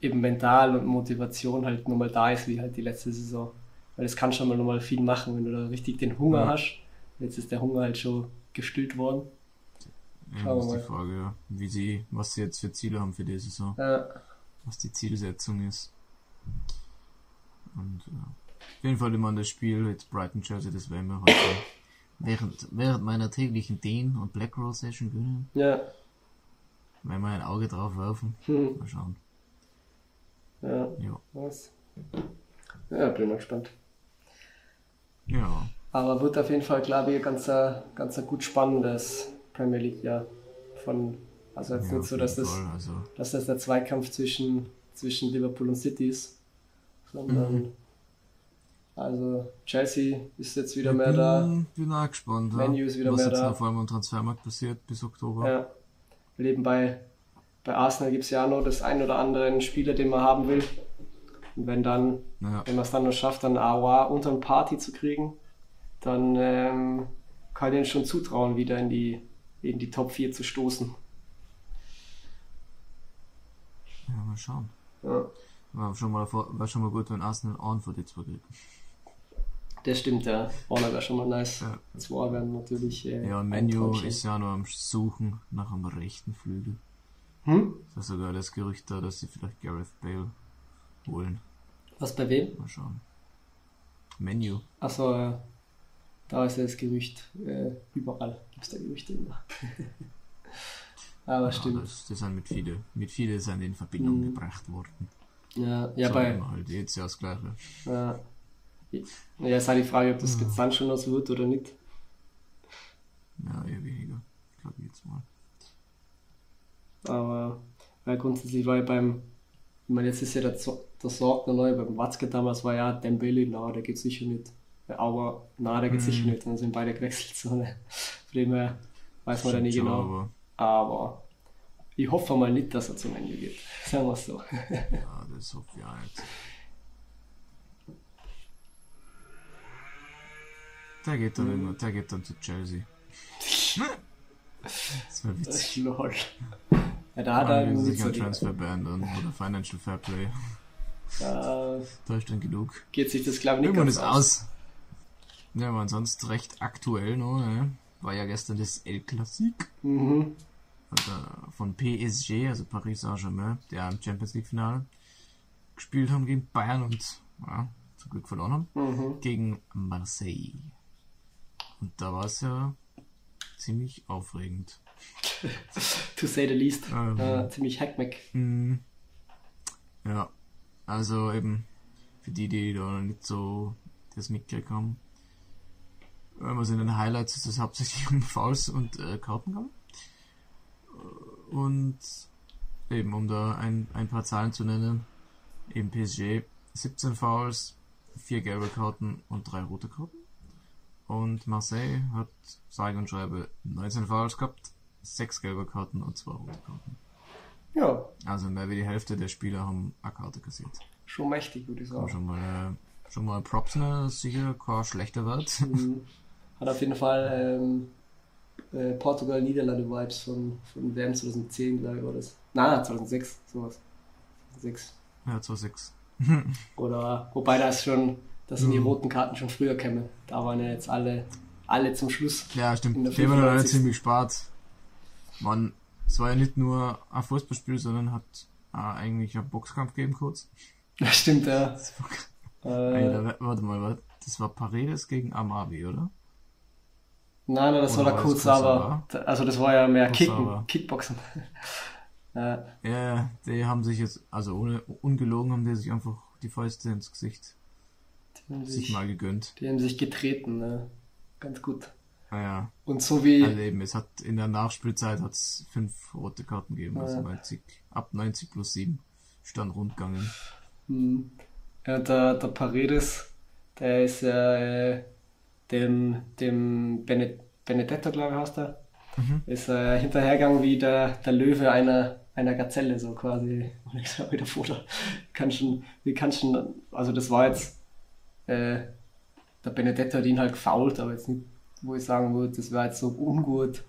eben mental und Motivation halt nochmal da ist, wie halt die letzte Saison. Weil das kann schon mal nochmal viel machen, wenn du da richtig den Hunger ja. hast. Jetzt ist der Hunger halt schon gestillt worden. Ja, das ist die Frage, ja. Wie sie, was sie jetzt für Ziele haben für die Saison. Ja. Was die Zielsetzung ist. Und ja. Auf jeden Fall immer an das Spiel, jetzt Brighton Chelsea, das werden wir heute während, während meiner täglichen Dehn- und Black Roll Session gönnen. Ja. Wenn wir ein Auge drauf werfen. Hm. Mal schauen. Ja. ja. Was? Ja, bin mal gespannt. Ja. Aber wird auf jeden Fall, glaube ich, ganz, ganz gut spannendes Premier League Jahr. Von, also jetzt ja, nicht so, dass das, also. dass das der Zweikampf zwischen, zwischen Liverpool und City ist, sondern mhm. also Chelsea ist jetzt wieder ich mehr bin, da. Bin auch gespannt. Menu ist wieder was mehr jetzt da. vor allem am Transfermarkt passiert bis Oktober. Ja. Wir leben bei, bei Arsenal gibt es ja auch noch das ein oder andere Spieler, den man haben will. Und wenn dann, ja. wenn man es dann noch schafft, dann AOA unter ein Party zu kriegen, dann ähm, kann ich ihnen schon zutrauen, wieder in die, in die Top 4 zu stoßen. Ja, mal schauen. Ja. War schon mal, war schon mal gut, wenn Arsenal die zwei kriegt. Das stimmt, ja. Warner wäre schon mal nice. Ja. Zwei wären natürlich. Äh, ja, und Menu ist ja noch am Suchen nach einem rechten Flügel. Hm? Das ist sogar das Gerücht da, dass sie vielleicht Gareth Bale holen. Was bei wem? Mal schauen. Menu. Achso, ja. Da ist ja das Gerücht. Äh, überall gibt es da Gerüchte immer. Aber ja, stimmt. Das, das sind mit viele, mit viele sind in Verbindung mhm. gebracht worden. Ja, ja, so bei. Halt jetzt ja das Gleiche. Ja. Ja, ist halt die Frage, ob das ja. jetzt dann schon was wird oder nicht. Ja, eher weniger. Glaube ich jetzt mal. Aber weil grundsätzlich war ja beim, ich meine, jetzt ist ja der, der Sorg noch neu, beim Watzke damals war ja Dembele, na, der geht sicher nicht. Aber na, der geht mhm. sicher nicht, dann sind beide gewechselt. So, ne? Von dem her weiß man da nicht genau. Aber, aber ich hoffe mal nicht, dass er zum Ende geht. Sagen wir es so. ja, das hoffe ich auch nicht. Der geht dann mhm. immer, der geht dann zu Chelsea. das wäre witzig. Lol. Ja, da hat er sich ein Transfer Band an oder Financial Fair Play. Ja, da dann genug. Geht sich das, glaube ich, nicht Irgendwann ist aus. aus. Ja, aber ansonsten recht aktuell noch, ne? War ja gestern das El Classique. Mhm. Also von PSG, also Paris Saint-Germain, der im Champions League Finale gespielt haben gegen Bayern und ja, zum Glück verloren haben. Mhm. Gegen Marseille. Und da war es ja ziemlich aufregend. to say the least. Ähm, äh, ziemlich hackmack. Mhm. Ja, also eben für die, die da nicht so das mitgekriegt haben. Also in den Highlights ist es hauptsächlich um Fouls und äh, Karten gegangen. Und eben, um da ein, ein paar Zahlen zu nennen, eben PSG 17 Fouls, 4 gelbe Karten und 3 rote Karten. Und Marseille hat sage und schreibe 19 Fouls gehabt, 6 gelbe Karten und 2 rote Karten. Ja. Also mehr wie die Hälfte der Spieler haben eine Karte kassiert. Schon mächtig, würde ich sagen. Schon mal, äh, schon mal Props, ne? Sicher kein schlechter Wert. Mhm. Hat auf jeden Fall ähm, äh, Portugal-Niederlande-Vibes von, von WM 2010, glaube ich, war das. Nein, 2006, sowas. 2006. Ja, 2006. Oder, wobei das schon, das sind die roten Karten schon früher käme. Da waren ja jetzt alle, alle zum Schluss. Ja, stimmt. Die haben wir ziemlich spart. Man, es war ja nicht nur ein Fußballspiel, sondern hat äh, eigentlich einen Boxkampf gegeben kurz. Das stimmt, ja. Das war, äh, warte mal, das war Paredes gegen Amavi, oder? Nein, nein, das Oder war der Kurzava. Also das war ja mehr Kicken, Kickboxen. ja. ja, die haben sich jetzt, also ohne ungelogen haben die sich einfach die Fäuste ins Gesicht sich, sich, mal gegönnt. Die haben sich getreten, ne? ganz gut. Ah, Und so wie. Also eben, es hat in der Nachspielzeit hat's fünf rote Karten gegeben, also 90, ab 90 plus 7 stand rundgegangen. Hm. Ja, der, der Paredes, der ist ja äh, dem, dem Benedetto, glaube ich, heißt er. mhm. ist äh, hinterhergegangen wie der, der Löwe einer, einer Gazelle, so quasi. Und ich sag wieder Foto. Kann schon, wie kann schon, also das war jetzt, äh, der Benedetto hat ihn halt gefault, aber jetzt nicht, wo ich sagen würde, das wäre jetzt so ungut.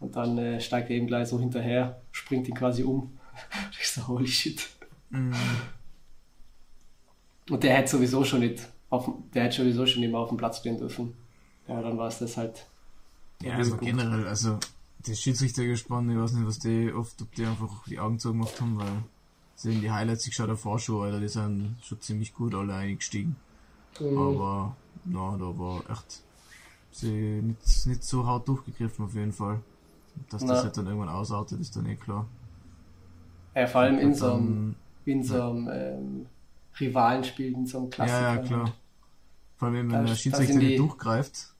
Und dann äh, steigt er eben gleich so hinterher, springt ihn quasi um. ich so, holy shit. Mhm. Und der hätte sowieso schon nicht, auf, der hätte sowieso schon nicht mehr auf dem Platz stehen dürfen. Ja, dann war es das halt. Ja, also gut. generell, also die Schiedsrichter gespannt, ich weiß nicht, was die oft, ob die einfach die Augen zugemacht haben, weil in die Highlights geschaut der Vorschau, Alter, die sind schon ziemlich gut alle eingestiegen. Mhm. Aber, na, da war echt sie nicht, nicht so hart durchgegriffen auf jeden Fall. Dass na. das halt dann irgendwann ausartet, ist dann eh klar. Ja, vor allem in so einem, in so einem ähm, Rivalenspiel, in so einem Klassiker. Ja, ja, klar. Vor allem, wenn der Schiedsrichter nicht durchgreift,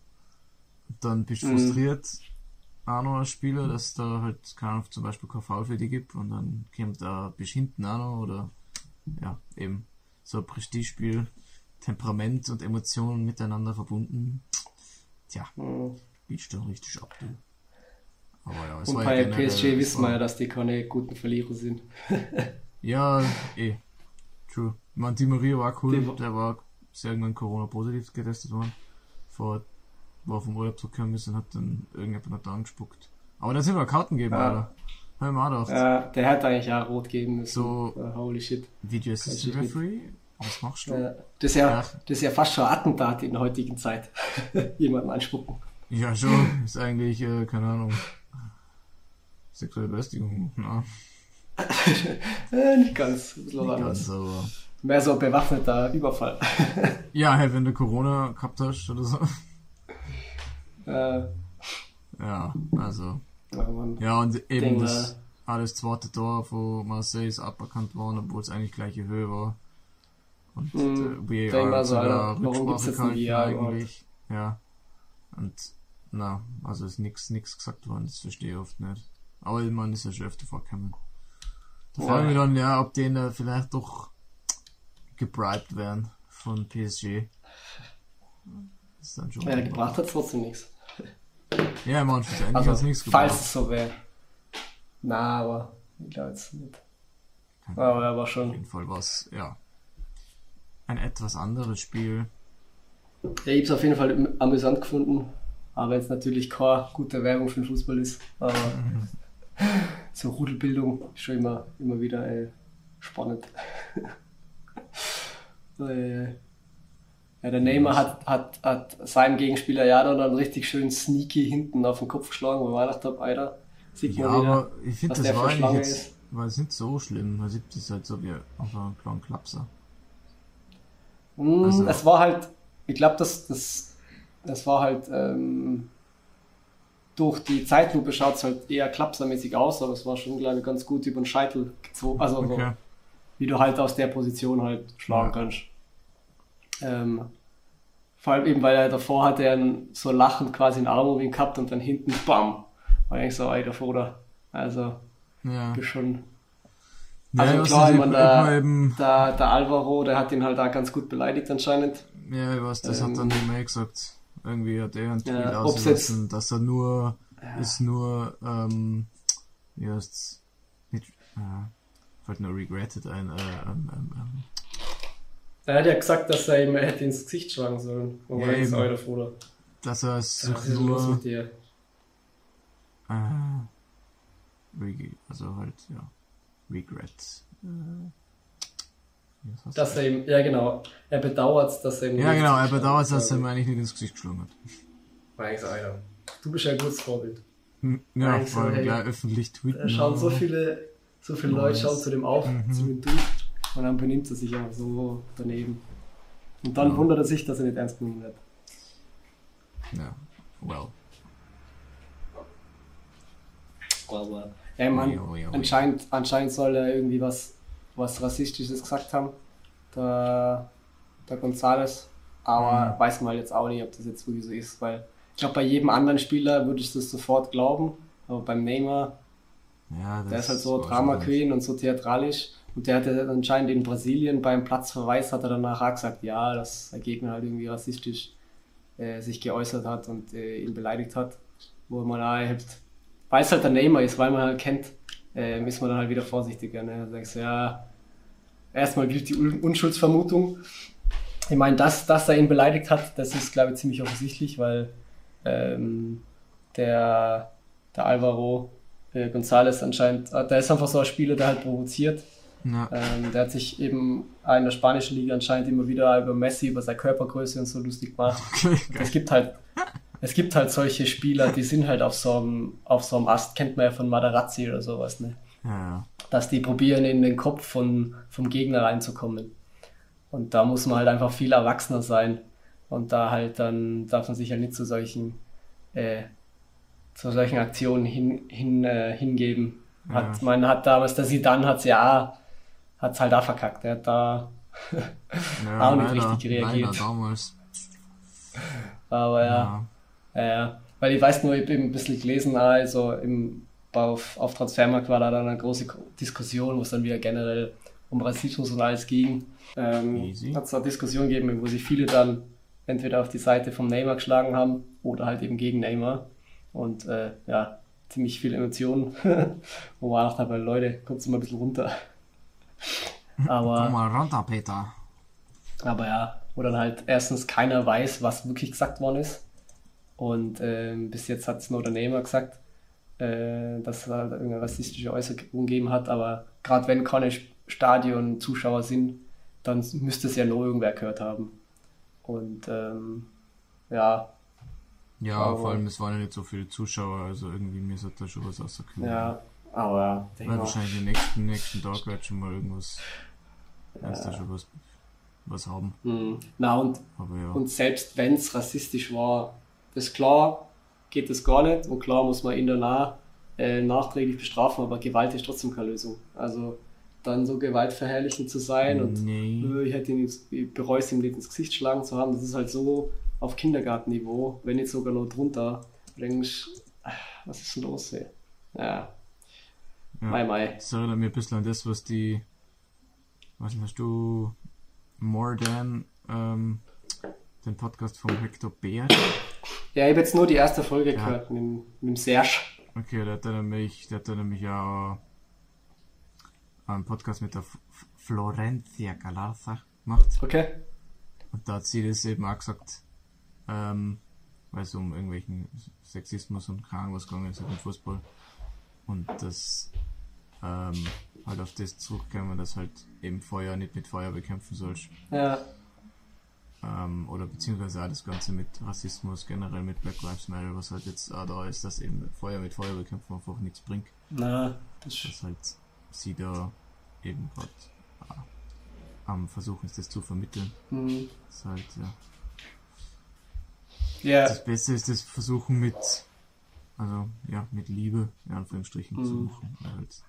dann bist du mhm. frustriert, auch noch als Spieler, dass da halt keine, zum Beispiel kein Foul für die gibt und dann kommt da bis hinten auch noch oder ja, eben so ein Prestigespiel, Temperament und Emotionen miteinander verbunden. Tja, mhm. bietst du richtig ab, du. Aber ja, es und war bei ja PSG wissen wir ja, dass die keine guten Verlierer sind. ja, eh. True. Ich meine, Di Maria war cool, die, der war sehr irgendwann Corona-positiv getestet worden. Vor war vom Urlaub zurückgekommen ist und hat dann irgendjemand da angespuckt. Aber da sind wir Karten gegeben, ja. Alter. Hab ich mir auch gedacht. Ja, der hätte eigentlich auch rot geben müssen. So, uh, holy shit. Video Assistant Referee? Was machst du? Ja, das, ist ja, das ist ja fast schon Attentat in der heutigen Zeit. Jemanden anspucken. Ja, schon. Ist eigentlich, äh, keine Ahnung. Sexuelle Belästigung, na. äh, nicht ganz. Nicht ganz, aber. Mehr so bewaffneter Überfall. ja, hey, wenn du Corona gehabt hast oder so. Äh, ja, also. Ja, und eben denke, das alles zweite Tor von Marseille ist aberkannt worden, obwohl es eigentlich gleiche Höhe war. Und mm, äh, VAR also, Alter, Rücksprache gehalten eigentlich. Ja. Und na, also ist nichts nix gesagt worden, das verstehe ich oft nicht. Aber ich meine, ist ja schon öfter vorgekommen. Da ja. fragen wir dann, ja, ob denen da vielleicht doch gebribed werden von PSG. Das ist dann schon. Ja, gebracht hat trotzdem nichts. Ja, man, schlussendlich also, hat nichts gebracht. Falls es so wäre. Na, aber ich glaube jetzt nicht. Aber er war schon. Auf jeden Fall was, ja. Ein etwas anderes Spiel. Ja, ich habe es auf jeden Fall amüsant gefunden. Aber jetzt natürlich keine gute Werbung für den Fußball ist. Aber so Rudelbildung ist schon immer, immer wieder äh, spannend. äh, ja, der Neymar hat, hat, hat seinem Gegenspieler ja dann richtig schön sneaky hinten auf den Kopf geschlagen, wo ich gedacht habe, Alter, sieht man ja, wieder, aber ich finde, das war eigentlich jetzt, war es nicht so schlimm. Man sieht es halt so wie auf einem kleinen Klapser. Mm, also, es war halt, ich glaube, das, das, das war halt, ähm, durch die Zeitlupe schaut es halt eher klapsermäßig aus, aber es war schon, glaube ich, ganz gut über den Scheitel gezogen. Also, okay. so, wie du halt aus der Position halt schlagen ja. kannst. Ähm, vor allem eben, weil er davor hat er so lachend quasi einen Arm gehabt und dann hinten BAM! War eigentlich so, ey, davor da. Also, ja. schon. Also ja, klar, ich meine, der, der, der, Alvaro, der hat ihn halt auch ganz gut beleidigt anscheinend. Ja, ich weiß, das ähm, hat dann ähm, May gesagt. Irgendwie hat er ein Tweet ja, ausgelassen, dass er nur, ja. ist nur, ähm, wie heißt's, nicht, äh, fällt nur regretted ein, äh, ähm, ähm, ähm er hat ja gesagt, dass er ihm hätte ins Gesicht schlagen sollen. Aber ja, ist eure Bruder. Dass er es ja, nur... Los mit dir? Äh, also halt, ja. Regret. Äh, dass er ihm, ja genau, er bedauert, dass er ihm Ja genau, er bedauert, dass er ihm eigentlich nicht ins Gesicht geschlagen hat. Weiß einer. Du bist ja ein gutes Vorbild. Hm, ja, vor allem gleich öffentlich tweeten. Da schauen so viele, so viele Leute schauen zu dem auf, mhm. zu dem Dude. Und dann benimmt er sich einfach so daneben. Und dann ja. wundert er sich, dass er nicht ernst genommen wird. Ja, well. Aber, ja, man, oh, oh, oh, anscheinend, anscheinend soll er irgendwie was, was Rassistisches gesagt haben, der, der Gonzales. Aber mhm. weiß man halt jetzt auch nicht, ob das jetzt wirklich so ist, weil ich glaube, bei jedem anderen Spieler würde ich das sofort glauben, aber beim Neymar, ja, der ist halt so Drama Queen und so theatralisch. Und der hat ja anscheinend in Brasilien beim Platzverweis hat er danach auch gesagt, ja, dass der Gegner halt irgendwie rassistisch äh, sich geäußert hat und äh, ihn beleidigt hat. Wo man auch halt weil es halt der Neymar ist, weil man halt kennt, äh, ist man dann halt wieder vorsichtiger. Ne? Da denkst du, ja, erstmal gilt die Unschuldsvermutung. Ich meine, dass, dass er ihn beleidigt hat, das ist, glaube ich, ziemlich offensichtlich, weil ähm, der, der Alvaro äh, González anscheinend, äh, der ist einfach so ein Spieler, der halt provoziert. Ja. Ähm, der hat sich eben in der spanischen Liga anscheinend immer wieder über Messi, über seine Körpergröße und so lustig gemacht. Okay, es gibt halt es gibt halt solche Spieler, die sind halt auf so einem, auf so einem Ast, kennt man ja von Madarazzi oder sowas, ne? Ja. Dass die probieren, in den Kopf von, vom Gegner reinzukommen. Und da muss man halt einfach viel erwachsener sein. Und da halt dann darf man sich ja nicht zu solchen, äh, zu solchen Aktionen hin, hin, äh, hingeben. Ja. Hat, man hat damals, der Sidan hat es ja hat's halt auch verkackt. Er hat da ja, auch nicht leider, richtig reagiert. damals. Aber ja. Ja. ja. Weil ich weiß nur, ich habe ein bisschen gelesen, also im, auf, auf Transfermarkt war da dann eine große Diskussion, wo es dann wieder generell um Rassismus und alles ging. Ähm, hat es eine Diskussion gegeben, wo sich viele dann entweder auf die Seite vom Neymar geschlagen haben oder halt eben gegen Neymar. Und äh, ja, ziemlich viele Emotionen. wo man auch dabei, Leute, kommt mal ein bisschen runter. Aber, Komm mal runter, Peter. Aber ja, wo dann halt erstens keiner weiß, was wirklich gesagt worden ist. Und äh, bis jetzt hat es nur der Neymar gesagt, äh, dass er da irgendeine rassistische Äußerung gegeben hat. Aber gerade wenn keine Stadion-Zuschauer sind, dann müsste es ja nur irgendwer gehört haben. Und ähm, ja. Ja, aber, vor allem es waren ja nicht so viele Zuschauer, also irgendwie mir ist da schon was rausgekommen. Ja, aber. Weil wahrscheinlich den nächsten, nächsten Tag wird schon mal irgendwas. Ja. da schon was, was haben. Mhm. Na und, ja. und selbst wenn es rassistisch war, ist klar, geht das gar nicht und klar muss man ihn danach äh, nachträglich bestrafen, aber Gewalt ist trotzdem keine Lösung. Also dann so gewaltverherrlichend zu sein und nee. Äh, ich hätte ihn ich bereue es ihm nicht ins Gesicht schlagen zu haben, das ist halt so auf Kindergartenniveau, wenn nicht sogar noch drunter. Denkst, was ist denn los hier? Ja. ja. Mai, mai. Das erinnert mir ein bisschen an das, was die, was hast du, More Than, ähm, den Podcast von Hector Bär ja, ich habe jetzt nur die erste Folge ja. gehört mit, mit dem Serge. Okay, der hat dann nämlich, der hat dann nämlich auch einen Podcast mit der F Florencia Galarza gemacht. Okay. Und da hat sie das eben auch gesagt, ähm, weil es um irgendwelchen Sexismus und keine was gegangen ist im Fußball. Und das ähm, halt auf das zurückkommen, dass halt eben Feuer nicht mit Feuer bekämpfen sollst. Ja ähm, oder beziehungsweise auch das Ganze mit Rassismus, generell mit Black Lives Matter, was halt jetzt auch da ist, dass eben Feuer mit Feuer bekämpfen einfach nichts bringt. Na, das dass halt sie da eben gerade äh, am Versuchen ist, das zu vermitteln. Mhm. Das ist halt, ja. Ja. Das Beste ist das Versuchen mit, also ja, mit Liebe, in Anführungsstrichen, mhm. zu machen. Halt,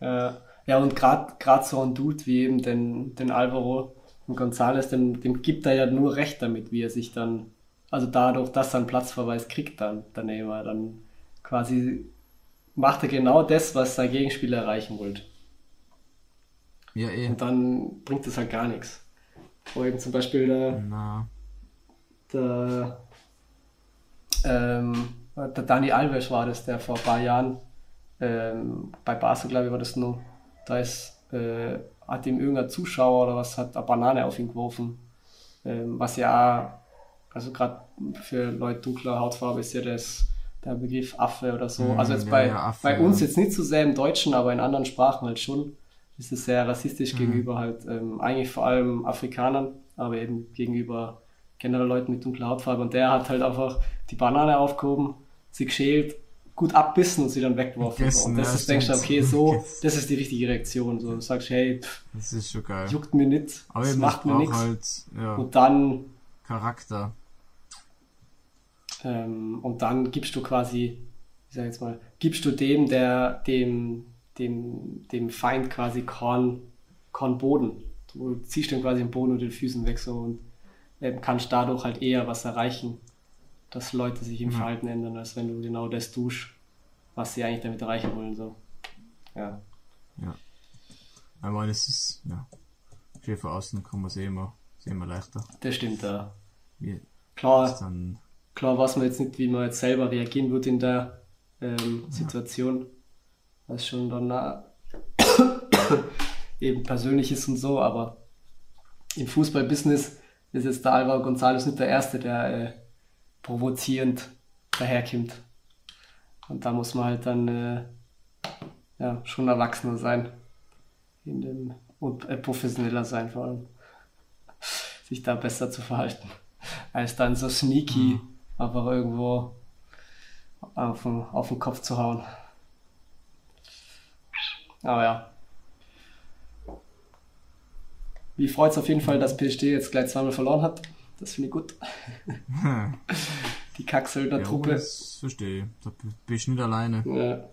ja. Äh, ja, und gerade so ein Dude wie eben den, den Alvaro, und González, dem, dem gibt er ja nur recht damit, wie er sich dann, also dadurch, dass er einen Platzverweis kriegt dann, der Neymar, dann quasi macht er genau das, was sein Gegenspieler erreichen wollte. Ja, eh. Und dann bringt es halt gar nichts. Wo eben zum Beispiel der, Na. der, ähm, der Dani Alves war das, der vor ein paar Jahren ähm, bei Basel, glaube ich, war das nur, da ist äh, hat ihm irgendein Zuschauer oder was hat eine Banane auf ihn geworfen. Ähm, was ja, also gerade für Leute dunkler Hautfarbe ist ja das der Begriff Affe oder so. Mm, also jetzt ja, bei, ja, Affe, bei uns ja. jetzt nicht so sehr im Deutschen, aber in anderen Sprachen halt schon. Ist es sehr rassistisch mm. gegenüber halt ähm, eigentlich vor allem Afrikanern, aber eben gegenüber generell Leuten mit dunkler Hautfarbe. Und der hat halt einfach die Banane aufgehoben, sie geschält gut abbissen und sie dann weggeworfen. Gegessen, und das ja, ist, denkst du, okay, so, das ist die richtige Reaktion. So, du sagst, hey, pff, das ist schon geil. juckt mir nicht, Aber das macht mir nichts. Halt, ja, und dann Charakter. Ähm, und dann gibst du quasi, ich sag jetzt mal, gibst du dem, der dem, dem, dem Feind quasi Korn, Korn Boden. Du ziehst dann quasi den Boden unter den Füßen weg so und ähm, kannst dadurch halt eher was erreichen dass Leute sich im ja. Verhalten ändern, als wenn du genau das tust, was sie eigentlich damit erreichen wollen. So. Ja. Ja. Meine, es ist, ja, viel von außen kann man sehen immer, immer leichter. Das stimmt, ja. Wie klar, dann, klar weiß man jetzt nicht, wie man jetzt selber reagieren wird in der, ähm, Situation, was schon dann eben persönlich ist und so, aber im Fußballbusiness ist jetzt der Alvaro González nicht der Erste, der äh, provozierend daherkommt. Und da muss man halt dann äh, ja, schon erwachsener sein in dem, und äh, professioneller sein vor allem. Sich da besser zu verhalten. Als dann so sneaky, mhm. aber irgendwo auf den, auf den Kopf zu hauen. Aber ja. Mich freut es auf jeden Fall, dass PSG jetzt gleich zweimal verloren hat. Das finde ich gut. Die Kacksöldner Truppe. Ja, das verstehe. Da bist du nicht alleine. Ja.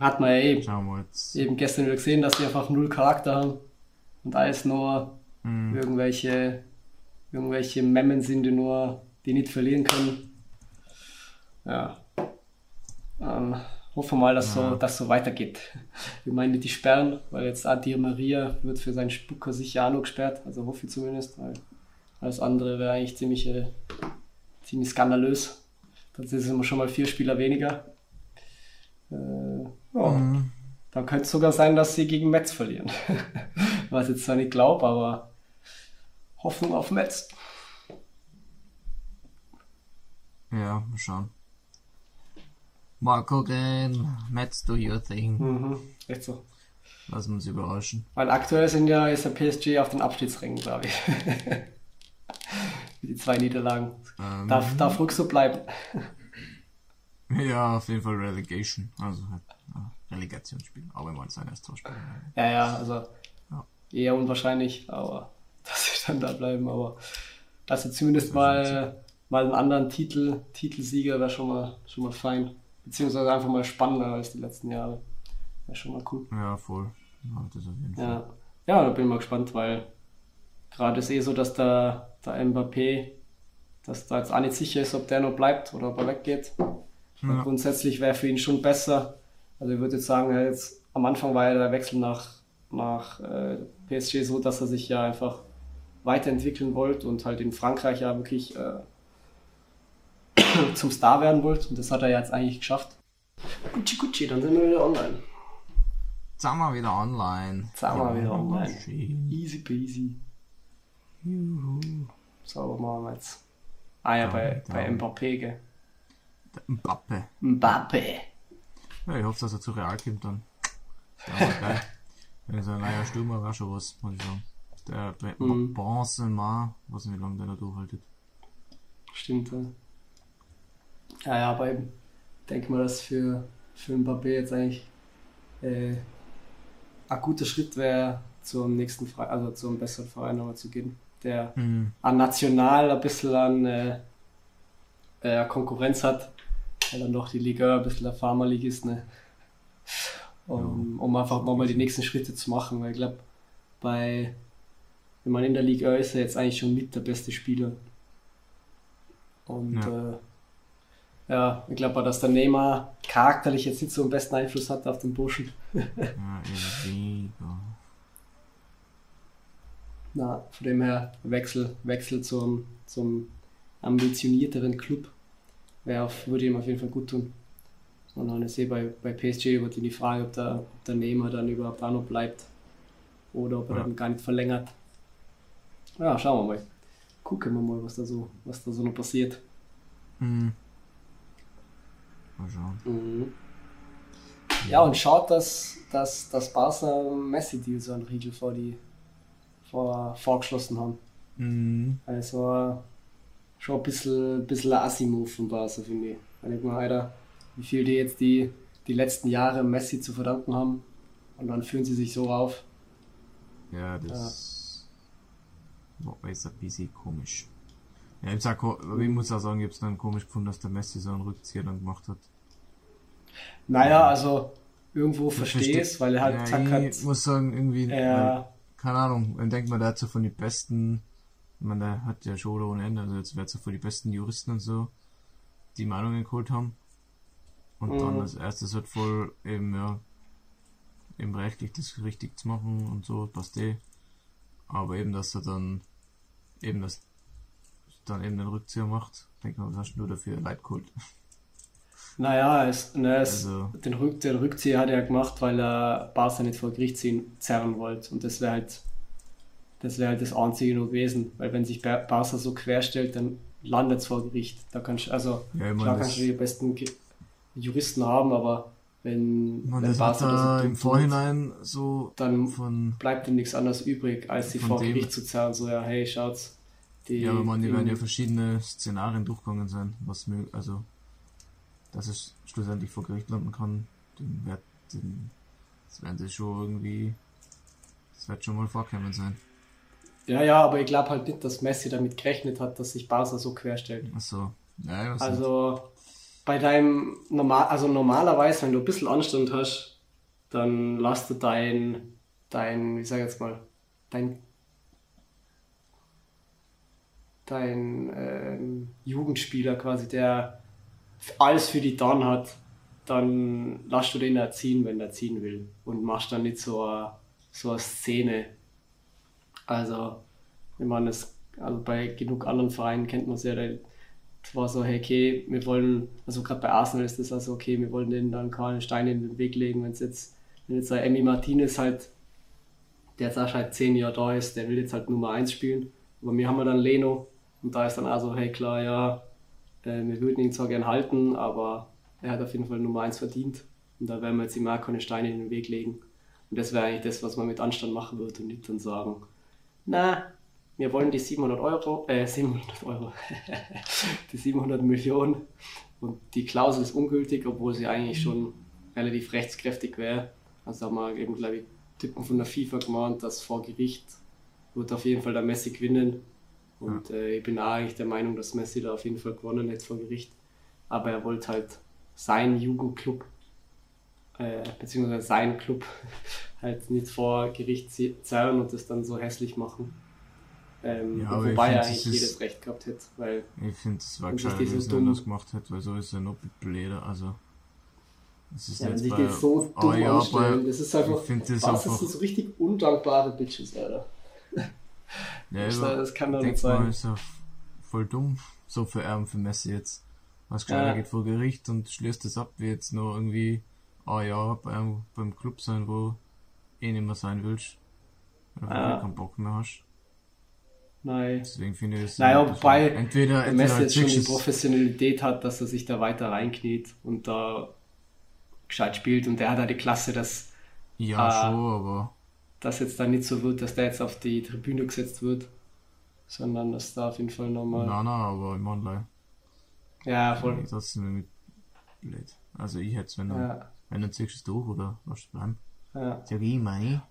Hat man ja eben, eben gestern wieder gesehen, dass die einfach null Charakter haben und alles nur mhm. irgendwelche, irgendwelche Memmen sind, die nur, die nicht verlieren können. Ja. Ähm, hoffen wir mal, dass, ja. so, dass so weitergeht. Wir meinen die sperren, weil jetzt Adi Maria wird für seinen Spucker sicher auch noch gesperrt, also hoffe ich zumindest, weil alles andere wäre eigentlich ziemlich, äh, ziemlich skandalös. Dann sind es schon mal vier Spieler weniger. Äh, Oh. Mhm. Dann könnte es sogar sein, dass sie gegen Metz verlieren. Was ich jetzt zwar nicht glaube, aber Hoffnung auf Metz. Ja, mal schauen. Mal gucken. Metz, do your thing. Mhm, echt so. Lassen wir uns überraschen. Weil aktuell sind ja, ist der PSG auf den Abstiegsrängen, glaube ich. Die zwei Niederlagen. Ähm, darf, darf ruhig so bleiben. ja, auf jeden Fall Relegation. Also halt Relegationsspiel, auch wenn man sein erstes Tor spielen Ja, ja, also ja. eher unwahrscheinlich, aber dass sie dann da bleiben, aber dass sie zumindest mal, mal einen anderen Titel, Titelsieger wäre schon mal, schon mal fein. Beziehungsweise einfach mal spannender als die letzten Jahre. Wäre schon mal cool. Ja, voll. Ja, das auf jeden Fall. Ja, ja da bin ich mal gespannt, weil gerade ist eh so, dass der, der Mbappé, dass da jetzt auch nicht sicher ist, ob der noch bleibt oder ob er weggeht. Ja. Grundsätzlich wäre für ihn schon besser, also ich würde jetzt sagen, jetzt, am Anfang war ja der Wechsel nach, nach äh, PSG so, dass er sich ja einfach weiterentwickeln wollte und halt in Frankreich ja wirklich äh, zum Star werden wollte. Und das hat er jetzt eigentlich geschafft. Gucci Gucci, dann sind wir wieder online. Jetzt sind wir wieder online. Jetzt sind wir wieder online. Easy peasy. Juhu. Was machen wir jetzt? Ah ja, bei, bei Mbappé, gell? Mbappe. Mbappe. Ja, ich hoffe, dass er zu Real kommt dann. Ja, geil. Wenn so ein neuer Stürmer war schon was, muss ich sagen. Der mhm. Benzema, weiß nicht, wie lange der noch durchhaltet. Stimmt, ja. Ja, ja, aber ich denke mal, dass für, für Mbappé jetzt eigentlich äh, ein guter Schritt wäre, zum nächsten Verein, also zum besseren Verein nochmal zu gehen, der mhm. an national ein bisschen an äh, äh, Konkurrenz hat weil dann doch die Liga ein bisschen der Farmer League ist, ne? Um, ja. um einfach mal die nächsten Schritte zu machen, weil ich glaube, bei, wenn man in der Liga ist, ist er jetzt eigentlich schon mit der beste Spieler. Und ja, äh, ja ich glaube auch, dass der Neymar charakterlich jetzt nicht so einen besten Einfluss hat auf den Burschen. ja. Na, von dem her Wechsel, Wechsel zum, zum ambitionierteren Club wäre würde ihm auf jeden Fall gut tun. Und dann ist eh bei, bei PSG wird die Frage, ob der, ob der Nehmer dann überhaupt auch noch bleibt oder ob er ja. dann gar nicht verlängert. Ja, schauen wir mal. Gucken wir mal, was da so, was da so noch passiert. Mhm. Mal schauen. Mhm. Ja, und schaut, dass, dass das Barca Messi-Deal so ein Riegel vor die vor, vorgeschlossen haben. Mhm. Also schon ein bisschen, bisschen ein Assi-Move von Barca, finde ich. Ich mal, Alter, wie viel die jetzt die, die letzten Jahre Messi zu verdanken haben und dann fühlen sie sich so auf. Ja, das ja. ist ein bisschen komisch. Ja, ich, sag, ich muss auch sagen, ich habe es dann komisch gefunden, dass der Messi so einen Rückzieher dann gemacht hat. Naja, also irgendwo verstehe es, weil er halt ja, gesagt hat. Ich muss sagen, irgendwie, ja. Keine Ahnung, dann denkt man, der hat so von den besten ich meine, der hat ja schon ohne Ende, also jetzt wird es für die besten Juristen und so, die Meinungen geholt haben. Und mhm. dann als erstes halt voll eben, ja, eben rechtlich das richtig zu machen und so, passt eh. Aber eben, dass er dann eben das dann eben den Rückzieher macht, denkt man, was hast du nur dafür Leid geholt? Naja, es, ne, es, also. den, Rück, den Rückzieher hat er gemacht, weil er Barca nicht vor Gericht ziehen, zerren wollte. Und das wäre halt das wäre halt das Einzige nur gewesen. Weil wenn sich Barca so querstellt, dann landet es vor Gericht. Da kannst also ja, klar kannst du die besten Juristen haben, aber wenn, man, wenn Barca so im Vorhinein so dann von, bleibt ihm nichts anderes übrig, als sie vor Gericht zu zerren. So, ja, hey, schaut's. Die, ja, aber man, die werden ja verschiedene Szenarien durchgegangen sein, was möglich, also dass es schlussendlich vor Gericht landen kann, den wird, den, das werden sie schon irgendwie, das wird schon mal vorkommen sein. Ja, ja, aber ich glaube halt nicht, dass Messi damit gerechnet hat, dass sich Barca so querstellt. Ach so. Ja, also nicht. bei deinem normal, also normalerweise, wenn du ein bisschen Anstand hast, dann lasst du dein, dein, wie sag ich jetzt mal, dein dein ähm, Jugendspieler quasi, der alles für die dann hat, dann lass du den erziehen, wenn er ziehen will. Und machst dann nicht so eine, so eine Szene. Also, wenn man es, also bei genug anderen Vereinen kennt man es ja, es war so, hey, okay, wir wollen, also gerade bei Arsenal ist das also, okay, wir wollen denen dann keinen Stein in den Weg legen, wenn es jetzt, wenn jetzt der Emmy Martinez halt, der jetzt auch halt zehn Jahre da ist, der will jetzt halt Nummer 1 spielen. Aber wir haben ja dann Leno und da ist dann also, hey klar, ja, wir würden ihn zwar gern halten, aber er hat auf jeden Fall Nummer 1 verdient. Und da werden wir jetzt ihm auch keine Steine in den Weg legen. Und das wäre eigentlich das, was man mit Anstand machen würde und nicht dann sagen, na, wir wollen die 700 Euro, äh, 700 Euro, die 700 Millionen und die Klausel ist ungültig, obwohl sie eigentlich schon relativ rechtskräftig wäre. Also haben wir eben, glaube ich, Typen von der FIFA gemahnt, dass vor Gericht wird auf jeden Fall der Messi gewinnen und äh, ich bin auch eigentlich der Meinung, dass Messi da auf jeden Fall gewonnen hat vor Gericht. Aber er wollte halt seinen Jugendclub, äh, beziehungsweise seinen Club, halt nicht vor Gericht zerren und das dann so hässlich machen. Ähm, ja, wobei er eigentlich jedes Recht gehabt hätte. Weil ich finde, es war gescheit, dass er das gemacht hat, weil so ist er noch blöder. Also, das ist ja, jetzt bei, so dumm oh, ja, bei, das ist einfach, ich das, was, einfach, das sind so richtig undankbare Bitches, Alter. Ja, das, das kann doch nicht sein. Mal, ist ja voll dumm, so für Erben für Messi jetzt. Was klar, ja. er geht vor Gericht und schließt es ab, wie jetzt nur irgendwie ein Jahr beim, beim Club sein, wo eh nicht mehr sein willst. Weil ja. du keinen Bock mehr hast. Nein. Deswegen finde ich es. Naja, wobei entweder, entweder Messi jetzt schon die Professionalität hat, dass er sich da weiter reinkniet und da gescheit spielt und der hat da die Klasse, dass. Ja, äh, schon, aber dass jetzt da nicht so wird, dass der jetzt auf die Tribüne gesetzt wird, sondern dass da auf jeden Fall nochmal. Nein, nein, aber im Online. Ja, voll. Das ist nämlich blöd. Also ich hätte es, wenn, ja. wenn du ziehst du durch oder was du bleiben. Ja. Ich meine.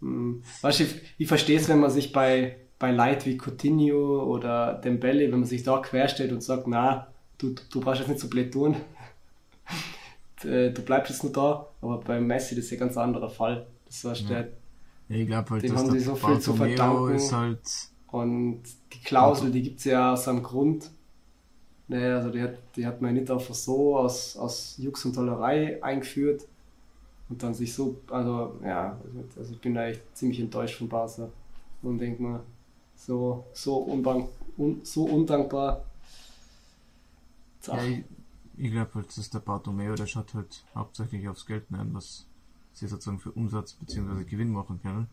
Hm. Weißt du, ich, ich verstehe es, wenn man sich bei, bei Leid wie Coutinho oder Dembele, wenn man sich da querstellt und sagt, na, du, du brauchst jetzt nicht so blöd tun. du bleibst jetzt nur da, aber bei Messi das ist ja ein ganz anderer Fall. Das heißt, ja. der ich glaube halt, dem haben sie so viel zu verdanken. Ist halt und die Klausel, die gibt es ja aus einem Grund. Nee, also die hat, die hat man nicht einfach so aus, aus Jux und Tollerei eingeführt und dann sich so, also ja, also ich bin da echt ziemlich enttäuscht von Barca und denke mal, so, so, unbank, un, so undankbar. Ja, ich, ich glaube halt, dass der Bartomeo, der schaut halt hauptsächlich aufs Geld nein, was sie sozusagen für Umsatz bzw. Gewinn machen können.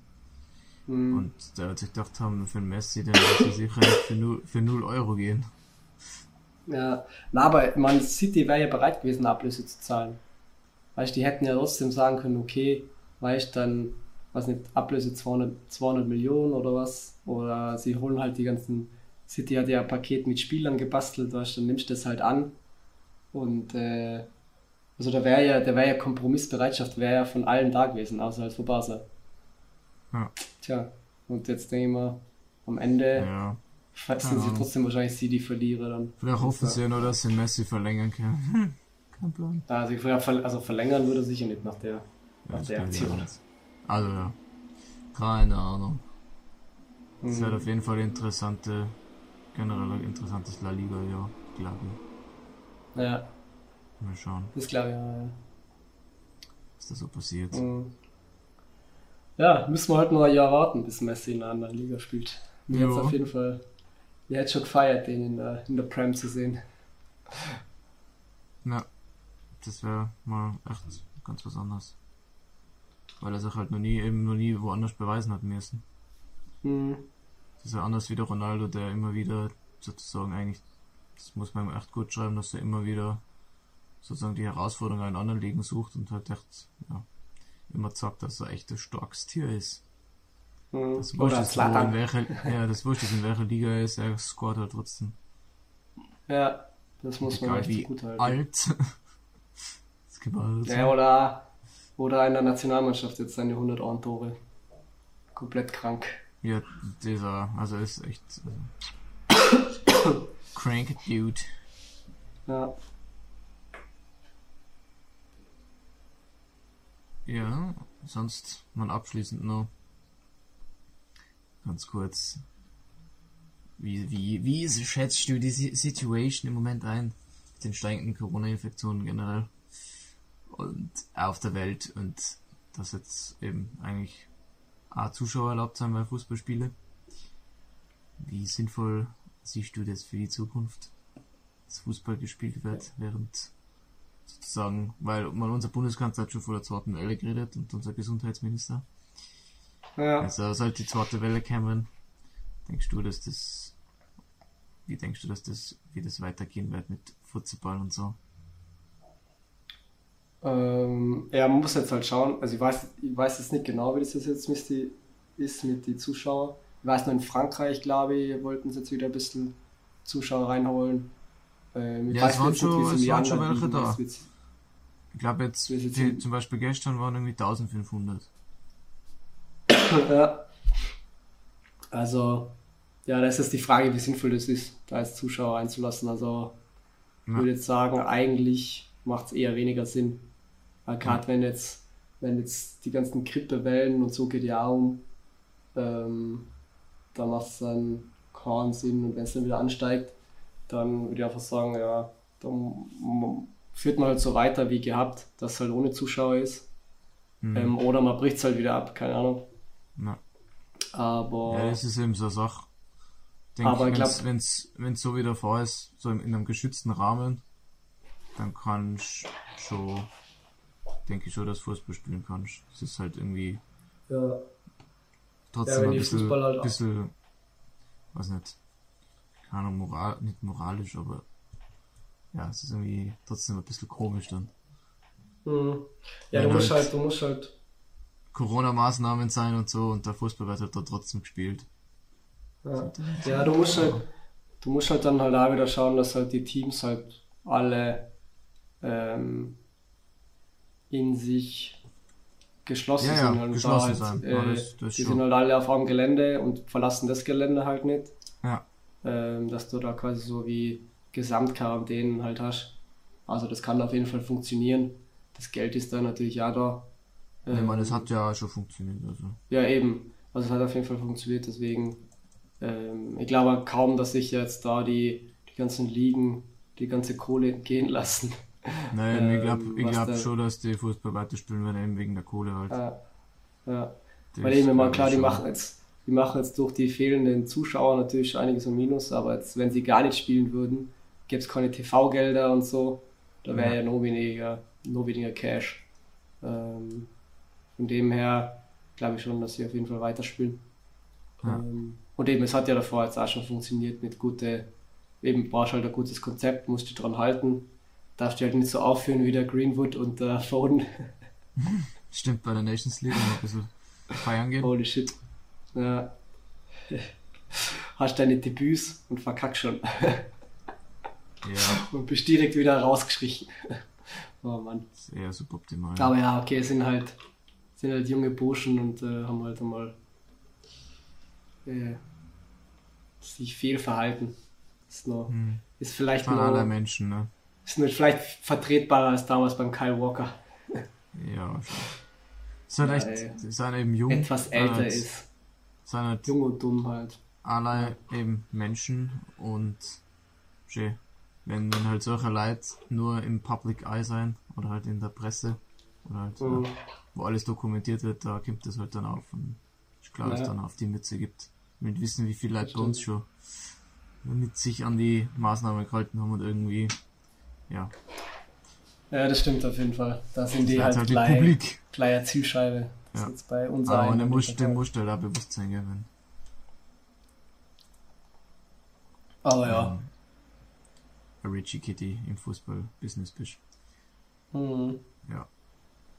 Mhm. Und da hat sich gedacht haben, für Messi, dann wird sie sicher nicht für 0, für 0 Euro gehen. Ja, na, aber Man City wäre ja bereit gewesen, Ablöse zu zahlen. Weißt die hätten ja trotzdem sagen können, okay, weißt dann, was nicht, Ablöse 200, 200 Millionen oder was, oder sie holen halt die ganzen, City hat ja ein Paket mit Spielern gebastelt, weißt dann nimmst du das halt an und äh, also da wäre ja, da wäre ja Kompromissbereitschaft, wäre ja von allen da gewesen, außer halt von Basel. Ja. Tja, und jetzt denke ich mal, am Ende ja. sind sie trotzdem wahrscheinlich sie die Verlierer dann. Vielleicht hoffen sie ja nur, dass sie Messi verlängern können. Kein Plan. Also, also verlängern würde er sicher nicht nach der, nach der Aktion. Also ja, keine Ahnung. Es mhm. wird auf jeden Fall interessante, generell ein interessantes La Liga, ja, glaube ich. Ja. Mal schauen. Das glaube ich, ja. Was da so passiert. Mhm. Ja, müssen wir halt noch ein Jahr warten, bis Messi in einer anderen Liga spielt. Mir hat auf jeden Fall. Mir hätte schon gefeiert, den in der, in der Prem zu sehen. Ja, das wäre mal echt ganz was anderes. Weil er sich halt noch nie, eben noch nie woanders beweisen hat müssen. Mhm. Das ist ja anders wie der Ronaldo, der immer wieder sozusagen eigentlich, das muss man echt gut schreiben, dass er immer wieder sozusagen die Herausforderung in anderen Ligen sucht und halt echt, ja, immer sagt, dass er echt ein starkes Tier ist. Mhm. Das wurscht ist, in welcher, ja, das wurscht ist, in welcher Liga er ist, er scoret halt trotzdem. Ja, das muss man echt gut halten. alt. das halt ja, oder, oder in der Nationalmannschaft jetzt seine 100 Ohren-Tore. Komplett krank. Ja, dieser, also ist echt also, crank Dude. Ja. Ja, sonst mal abschließend noch ganz kurz. Wie, wie, wie schätzt du die Situation im Moment ein? Mit den steigenden Corona-Infektionen generell. Und auf der Welt und dass jetzt eben eigentlich auch Zuschauer erlaubt sein bei Fußballspielen. Wie sinnvoll siehst du das für die Zukunft, dass Fußball gespielt wird, während sozusagen, weil man unser Bundeskanzler hat schon vor der zweiten Welle geredet und unser Gesundheitsminister. Ja. Also sollte die zweite Welle kommen, denkst du, dass das, wie denkst du, dass das, wie das weitergehen wird mit Fußball und so? Ähm, ja, man muss jetzt halt schauen, also ich weiß, ich weiß jetzt nicht genau, wie das jetzt mit die, ist mit den Zuschauern. Ich weiß nur in Frankreich, glaube ich, wollten sie jetzt wieder ein bisschen Zuschauer reinholen. Ähm, ja, es waren schon, es waren schon welche da. Ich glaube jetzt, die, zum Beispiel gestern waren irgendwie 1500. ja. Also, ja, das ist die Frage, wie sinnvoll das ist, da als Zuschauer einzulassen. Also, ich ja. würde jetzt sagen, eigentlich macht es eher weniger Sinn. Weil gerade ja. wenn jetzt, wenn jetzt die ganzen Grippewellen und so geht ja um, ähm, da macht es dann keinen Sinn. Und wenn es dann wieder ansteigt, dann würde ich einfach sagen, ja, dann führt man halt so weiter wie gehabt, dass es halt ohne Zuschauer ist. Mhm. Ähm, oder man bricht es halt wieder ab, keine Ahnung. Na. Aber. Ja, das ist eben so eine Sache. Denk aber ich glaube, wenn es so wieder vor ist, so in, in einem geschützten Rahmen, dann kann ich schon, denke ich schon, dass Fußball spielen kannst. Es ist halt irgendwie. Ja. Trotzdem ja, ein bisschen, halt bisschen, weiß nicht, keine Ahnung, moral, nicht moralisch, aber ja, es ist irgendwie trotzdem ein bisschen komisch dann. Mhm. Ja, du musst halt, halt, du musst halt. Corona-Maßnahmen sein und so und der Fußball wird halt da trotzdem gespielt. Ja. ja, du musst halt, du musst halt dann halt auch wieder schauen, dass halt die Teams halt alle ähm, in sich geschlossen ja, ja, sind. Und geschlossen halt, äh, das, das die schon. sind halt alle auf einem Gelände und verlassen das Gelände halt nicht. Ja. Ähm, dass du da quasi so wie Gesamtquarantänen halt hast. Also das kann auf jeden Fall funktionieren. Das Geld ist da natürlich ja da. Ähm, ich meine, es hat ja schon funktioniert. Also. Ja, eben. Also es hat auf jeden Fall funktioniert, deswegen ähm, ich glaube kaum, dass sich jetzt da die, die ganzen Ligen die ganze Kohle gehen lassen. Nein, ähm, ich glaube ich glaub schon, dass die Fußball weiterspielen werden, eben wegen der Kohle halt. Ja. ja. Weil eben mal klar, die machen jetzt die machen jetzt durch die fehlenden Zuschauer natürlich einiges am Minus, aber jetzt, wenn sie gar nicht spielen würden, gäbe es keine TV-Gelder und so. Da wäre ja. ja nur weniger, nur weniger Cash. Ähm, von dem her glaube ich schon, dass sie auf jeden Fall weiterspielen. Ja. Ähm, und eben, es hat ja davor jetzt auch schon funktioniert mit gute, eben brauchst halt ein gutes Konzept, musst du dran halten. Darfst du halt nicht so aufführen wie der Greenwood und der Foden. Stimmt, bei der Nations League noch ein bisschen feiern gehen. Holy shit. Ja. Hast deine Debüts und verkackst schon. Ja. Und bist direkt wieder rausgeschrichen. Oh Mann. Sehr suboptimal. Aber ja, okay, sind halt, sind halt junge Burschen und äh, haben halt einmal äh, sich fehlverhalten. Ist, noch, hm. ist vielleicht Von aller Menschen, ne? Ist nur vielleicht vertretbarer als damals beim Kyle Walker. ja, schon. Ist halt ja, echt, ist halt eben jung. Etwas älter halt, ist. Ist halt jung und dumm halt. Alle ja. eben Menschen und schön wenn, wenn halt solche Leute nur im Public Eye sein oder halt in der Presse oder halt, mhm. ja, wo alles dokumentiert wird, da kommt das halt dann auf und ich glaube, dass es dann auf die Mütze gibt. Wir wissen, wie viele Leute bei uns schon nicht sich an die Maßnahmen gehalten haben und irgendwie, ja, Ja, das stimmt auf jeden Fall. Da sind die halt, halt gleich, gleich Zielscheibe. Das ja. jetzt bei uns Aber der muss, der muss da bewusst sein, wenn. Aber ja. Ähm, Richie Kitty im Fußball-Business bist. Mhm. Ja.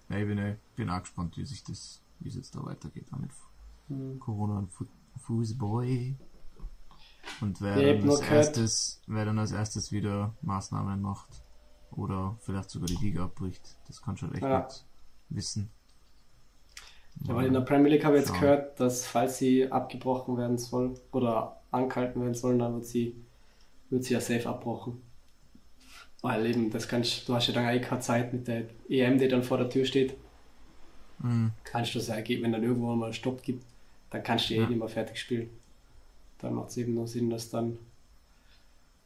ja. Ich bin, ich bin auch gespannt, wie sich das, wie es jetzt da weitergeht damit. Mhm. Corona und Fußball. Und wer dann, als erstes, wer dann als erstes wieder Maßnahmen macht oder vielleicht sogar die Liga abbricht, das kann schon echt ja. nicht wissen. Ja, weil in der Premier League habe ich jetzt schauen. gehört, dass falls sie abgebrochen werden soll oder angehalten werden sollen, dann wird sie, wird sie ja safe abbrochen. Weil eben, das kannst du hast ja dann eigentlich keine Zeit mit der EM, die dann vor der Tür steht. Mhm. Kannst du sagen, wenn dann irgendwo mal einen Stopp gibt, dann kannst du eh ja. nicht mehr fertig spielen. Dann macht es eben nur Sinn, dass dann.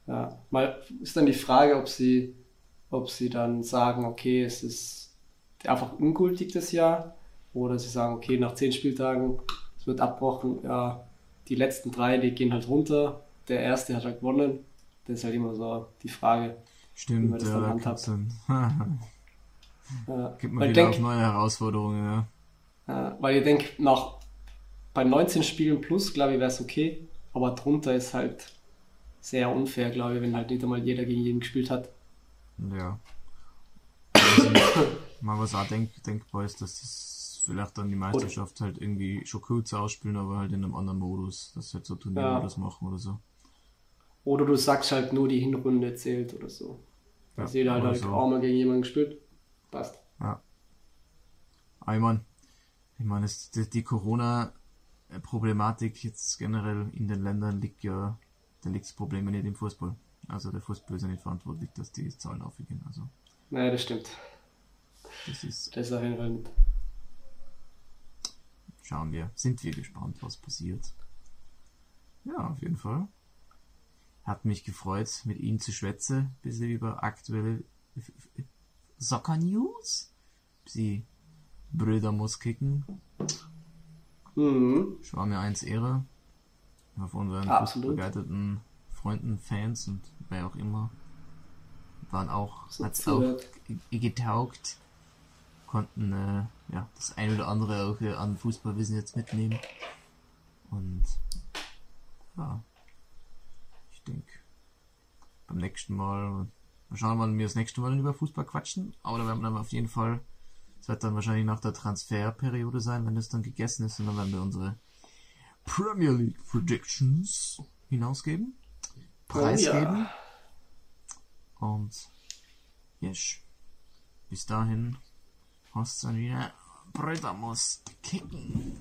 Ja, mal ist dann die Frage, ob sie, ob sie dann sagen, okay, es ist einfach ungültig das Jahr, oder sie sagen, okay, nach zehn Spieltagen, es wird abbrochen, ja, die letzten drei, die gehen halt runter, der erste hat halt gewonnen. Das ist halt immer so die Frage. Stimmt, wie man das ja, dann handhabt. ja, Gibt man wieder denk, neue Herausforderungen, ja. ja weil ihr denkt, nach bei 19 Spielen plus, glaube ich, wäre es okay, aber drunter ist halt sehr unfair, glaube ich, wenn halt nicht einmal jeder gegen jeden gespielt hat. Ja. Also, mal was auch denk, denkbar ist, dass das vielleicht dann die Meisterschaft halt irgendwie schon kurz ausspielen, aber halt in einem anderen Modus, dass halt so Turniermodus ja. machen oder so. Oder du sagst halt nur die Hinrunde zählt oder so. Dass ja, jeder halt, halt so. auch mal gegen jemanden gespielt. Passt. Ja. Aber ich meine, ich meine, die, Corona-Problematik jetzt generell in den Ländern liegt ja, da liegt das Problem nicht im Fußball. Also der Fußball ist ja nicht verantwortlich, dass die Zahlen aufgehen. Also. Naja, das stimmt. Das ist. Das ist auf jeden Fall nicht. Schauen wir. Sind wir gespannt, was passiert. Ja, auf jeden Fall. Hat mich gefreut, mit Ihnen zu schwätzen, bisschen über aktuelle Soccer News. Sie Brüder muss kicken. Mhm. Ich war mir eins Ehre. Auf unseren begleiteten Freunden, Fans und wer auch immer. Waren auch, so hat's auch getaugt. Konnten äh, ja, das ein oder andere auch äh, an Fußballwissen jetzt mitnehmen. Und ja, ich denke, beim nächsten Mal, mal schauen, wann wir das nächste Mal über Fußball quatschen, aber da werden wir dann auf jeden Fall, es wird dann wahrscheinlich nach der Transferperiode sein, wenn das dann gegessen ist, und dann werden wir unsere Premier League Predictions hinausgeben, preisgeben. Oh, ja. Und yes, bis dahin hast du dann wieder Brüder muss kicken.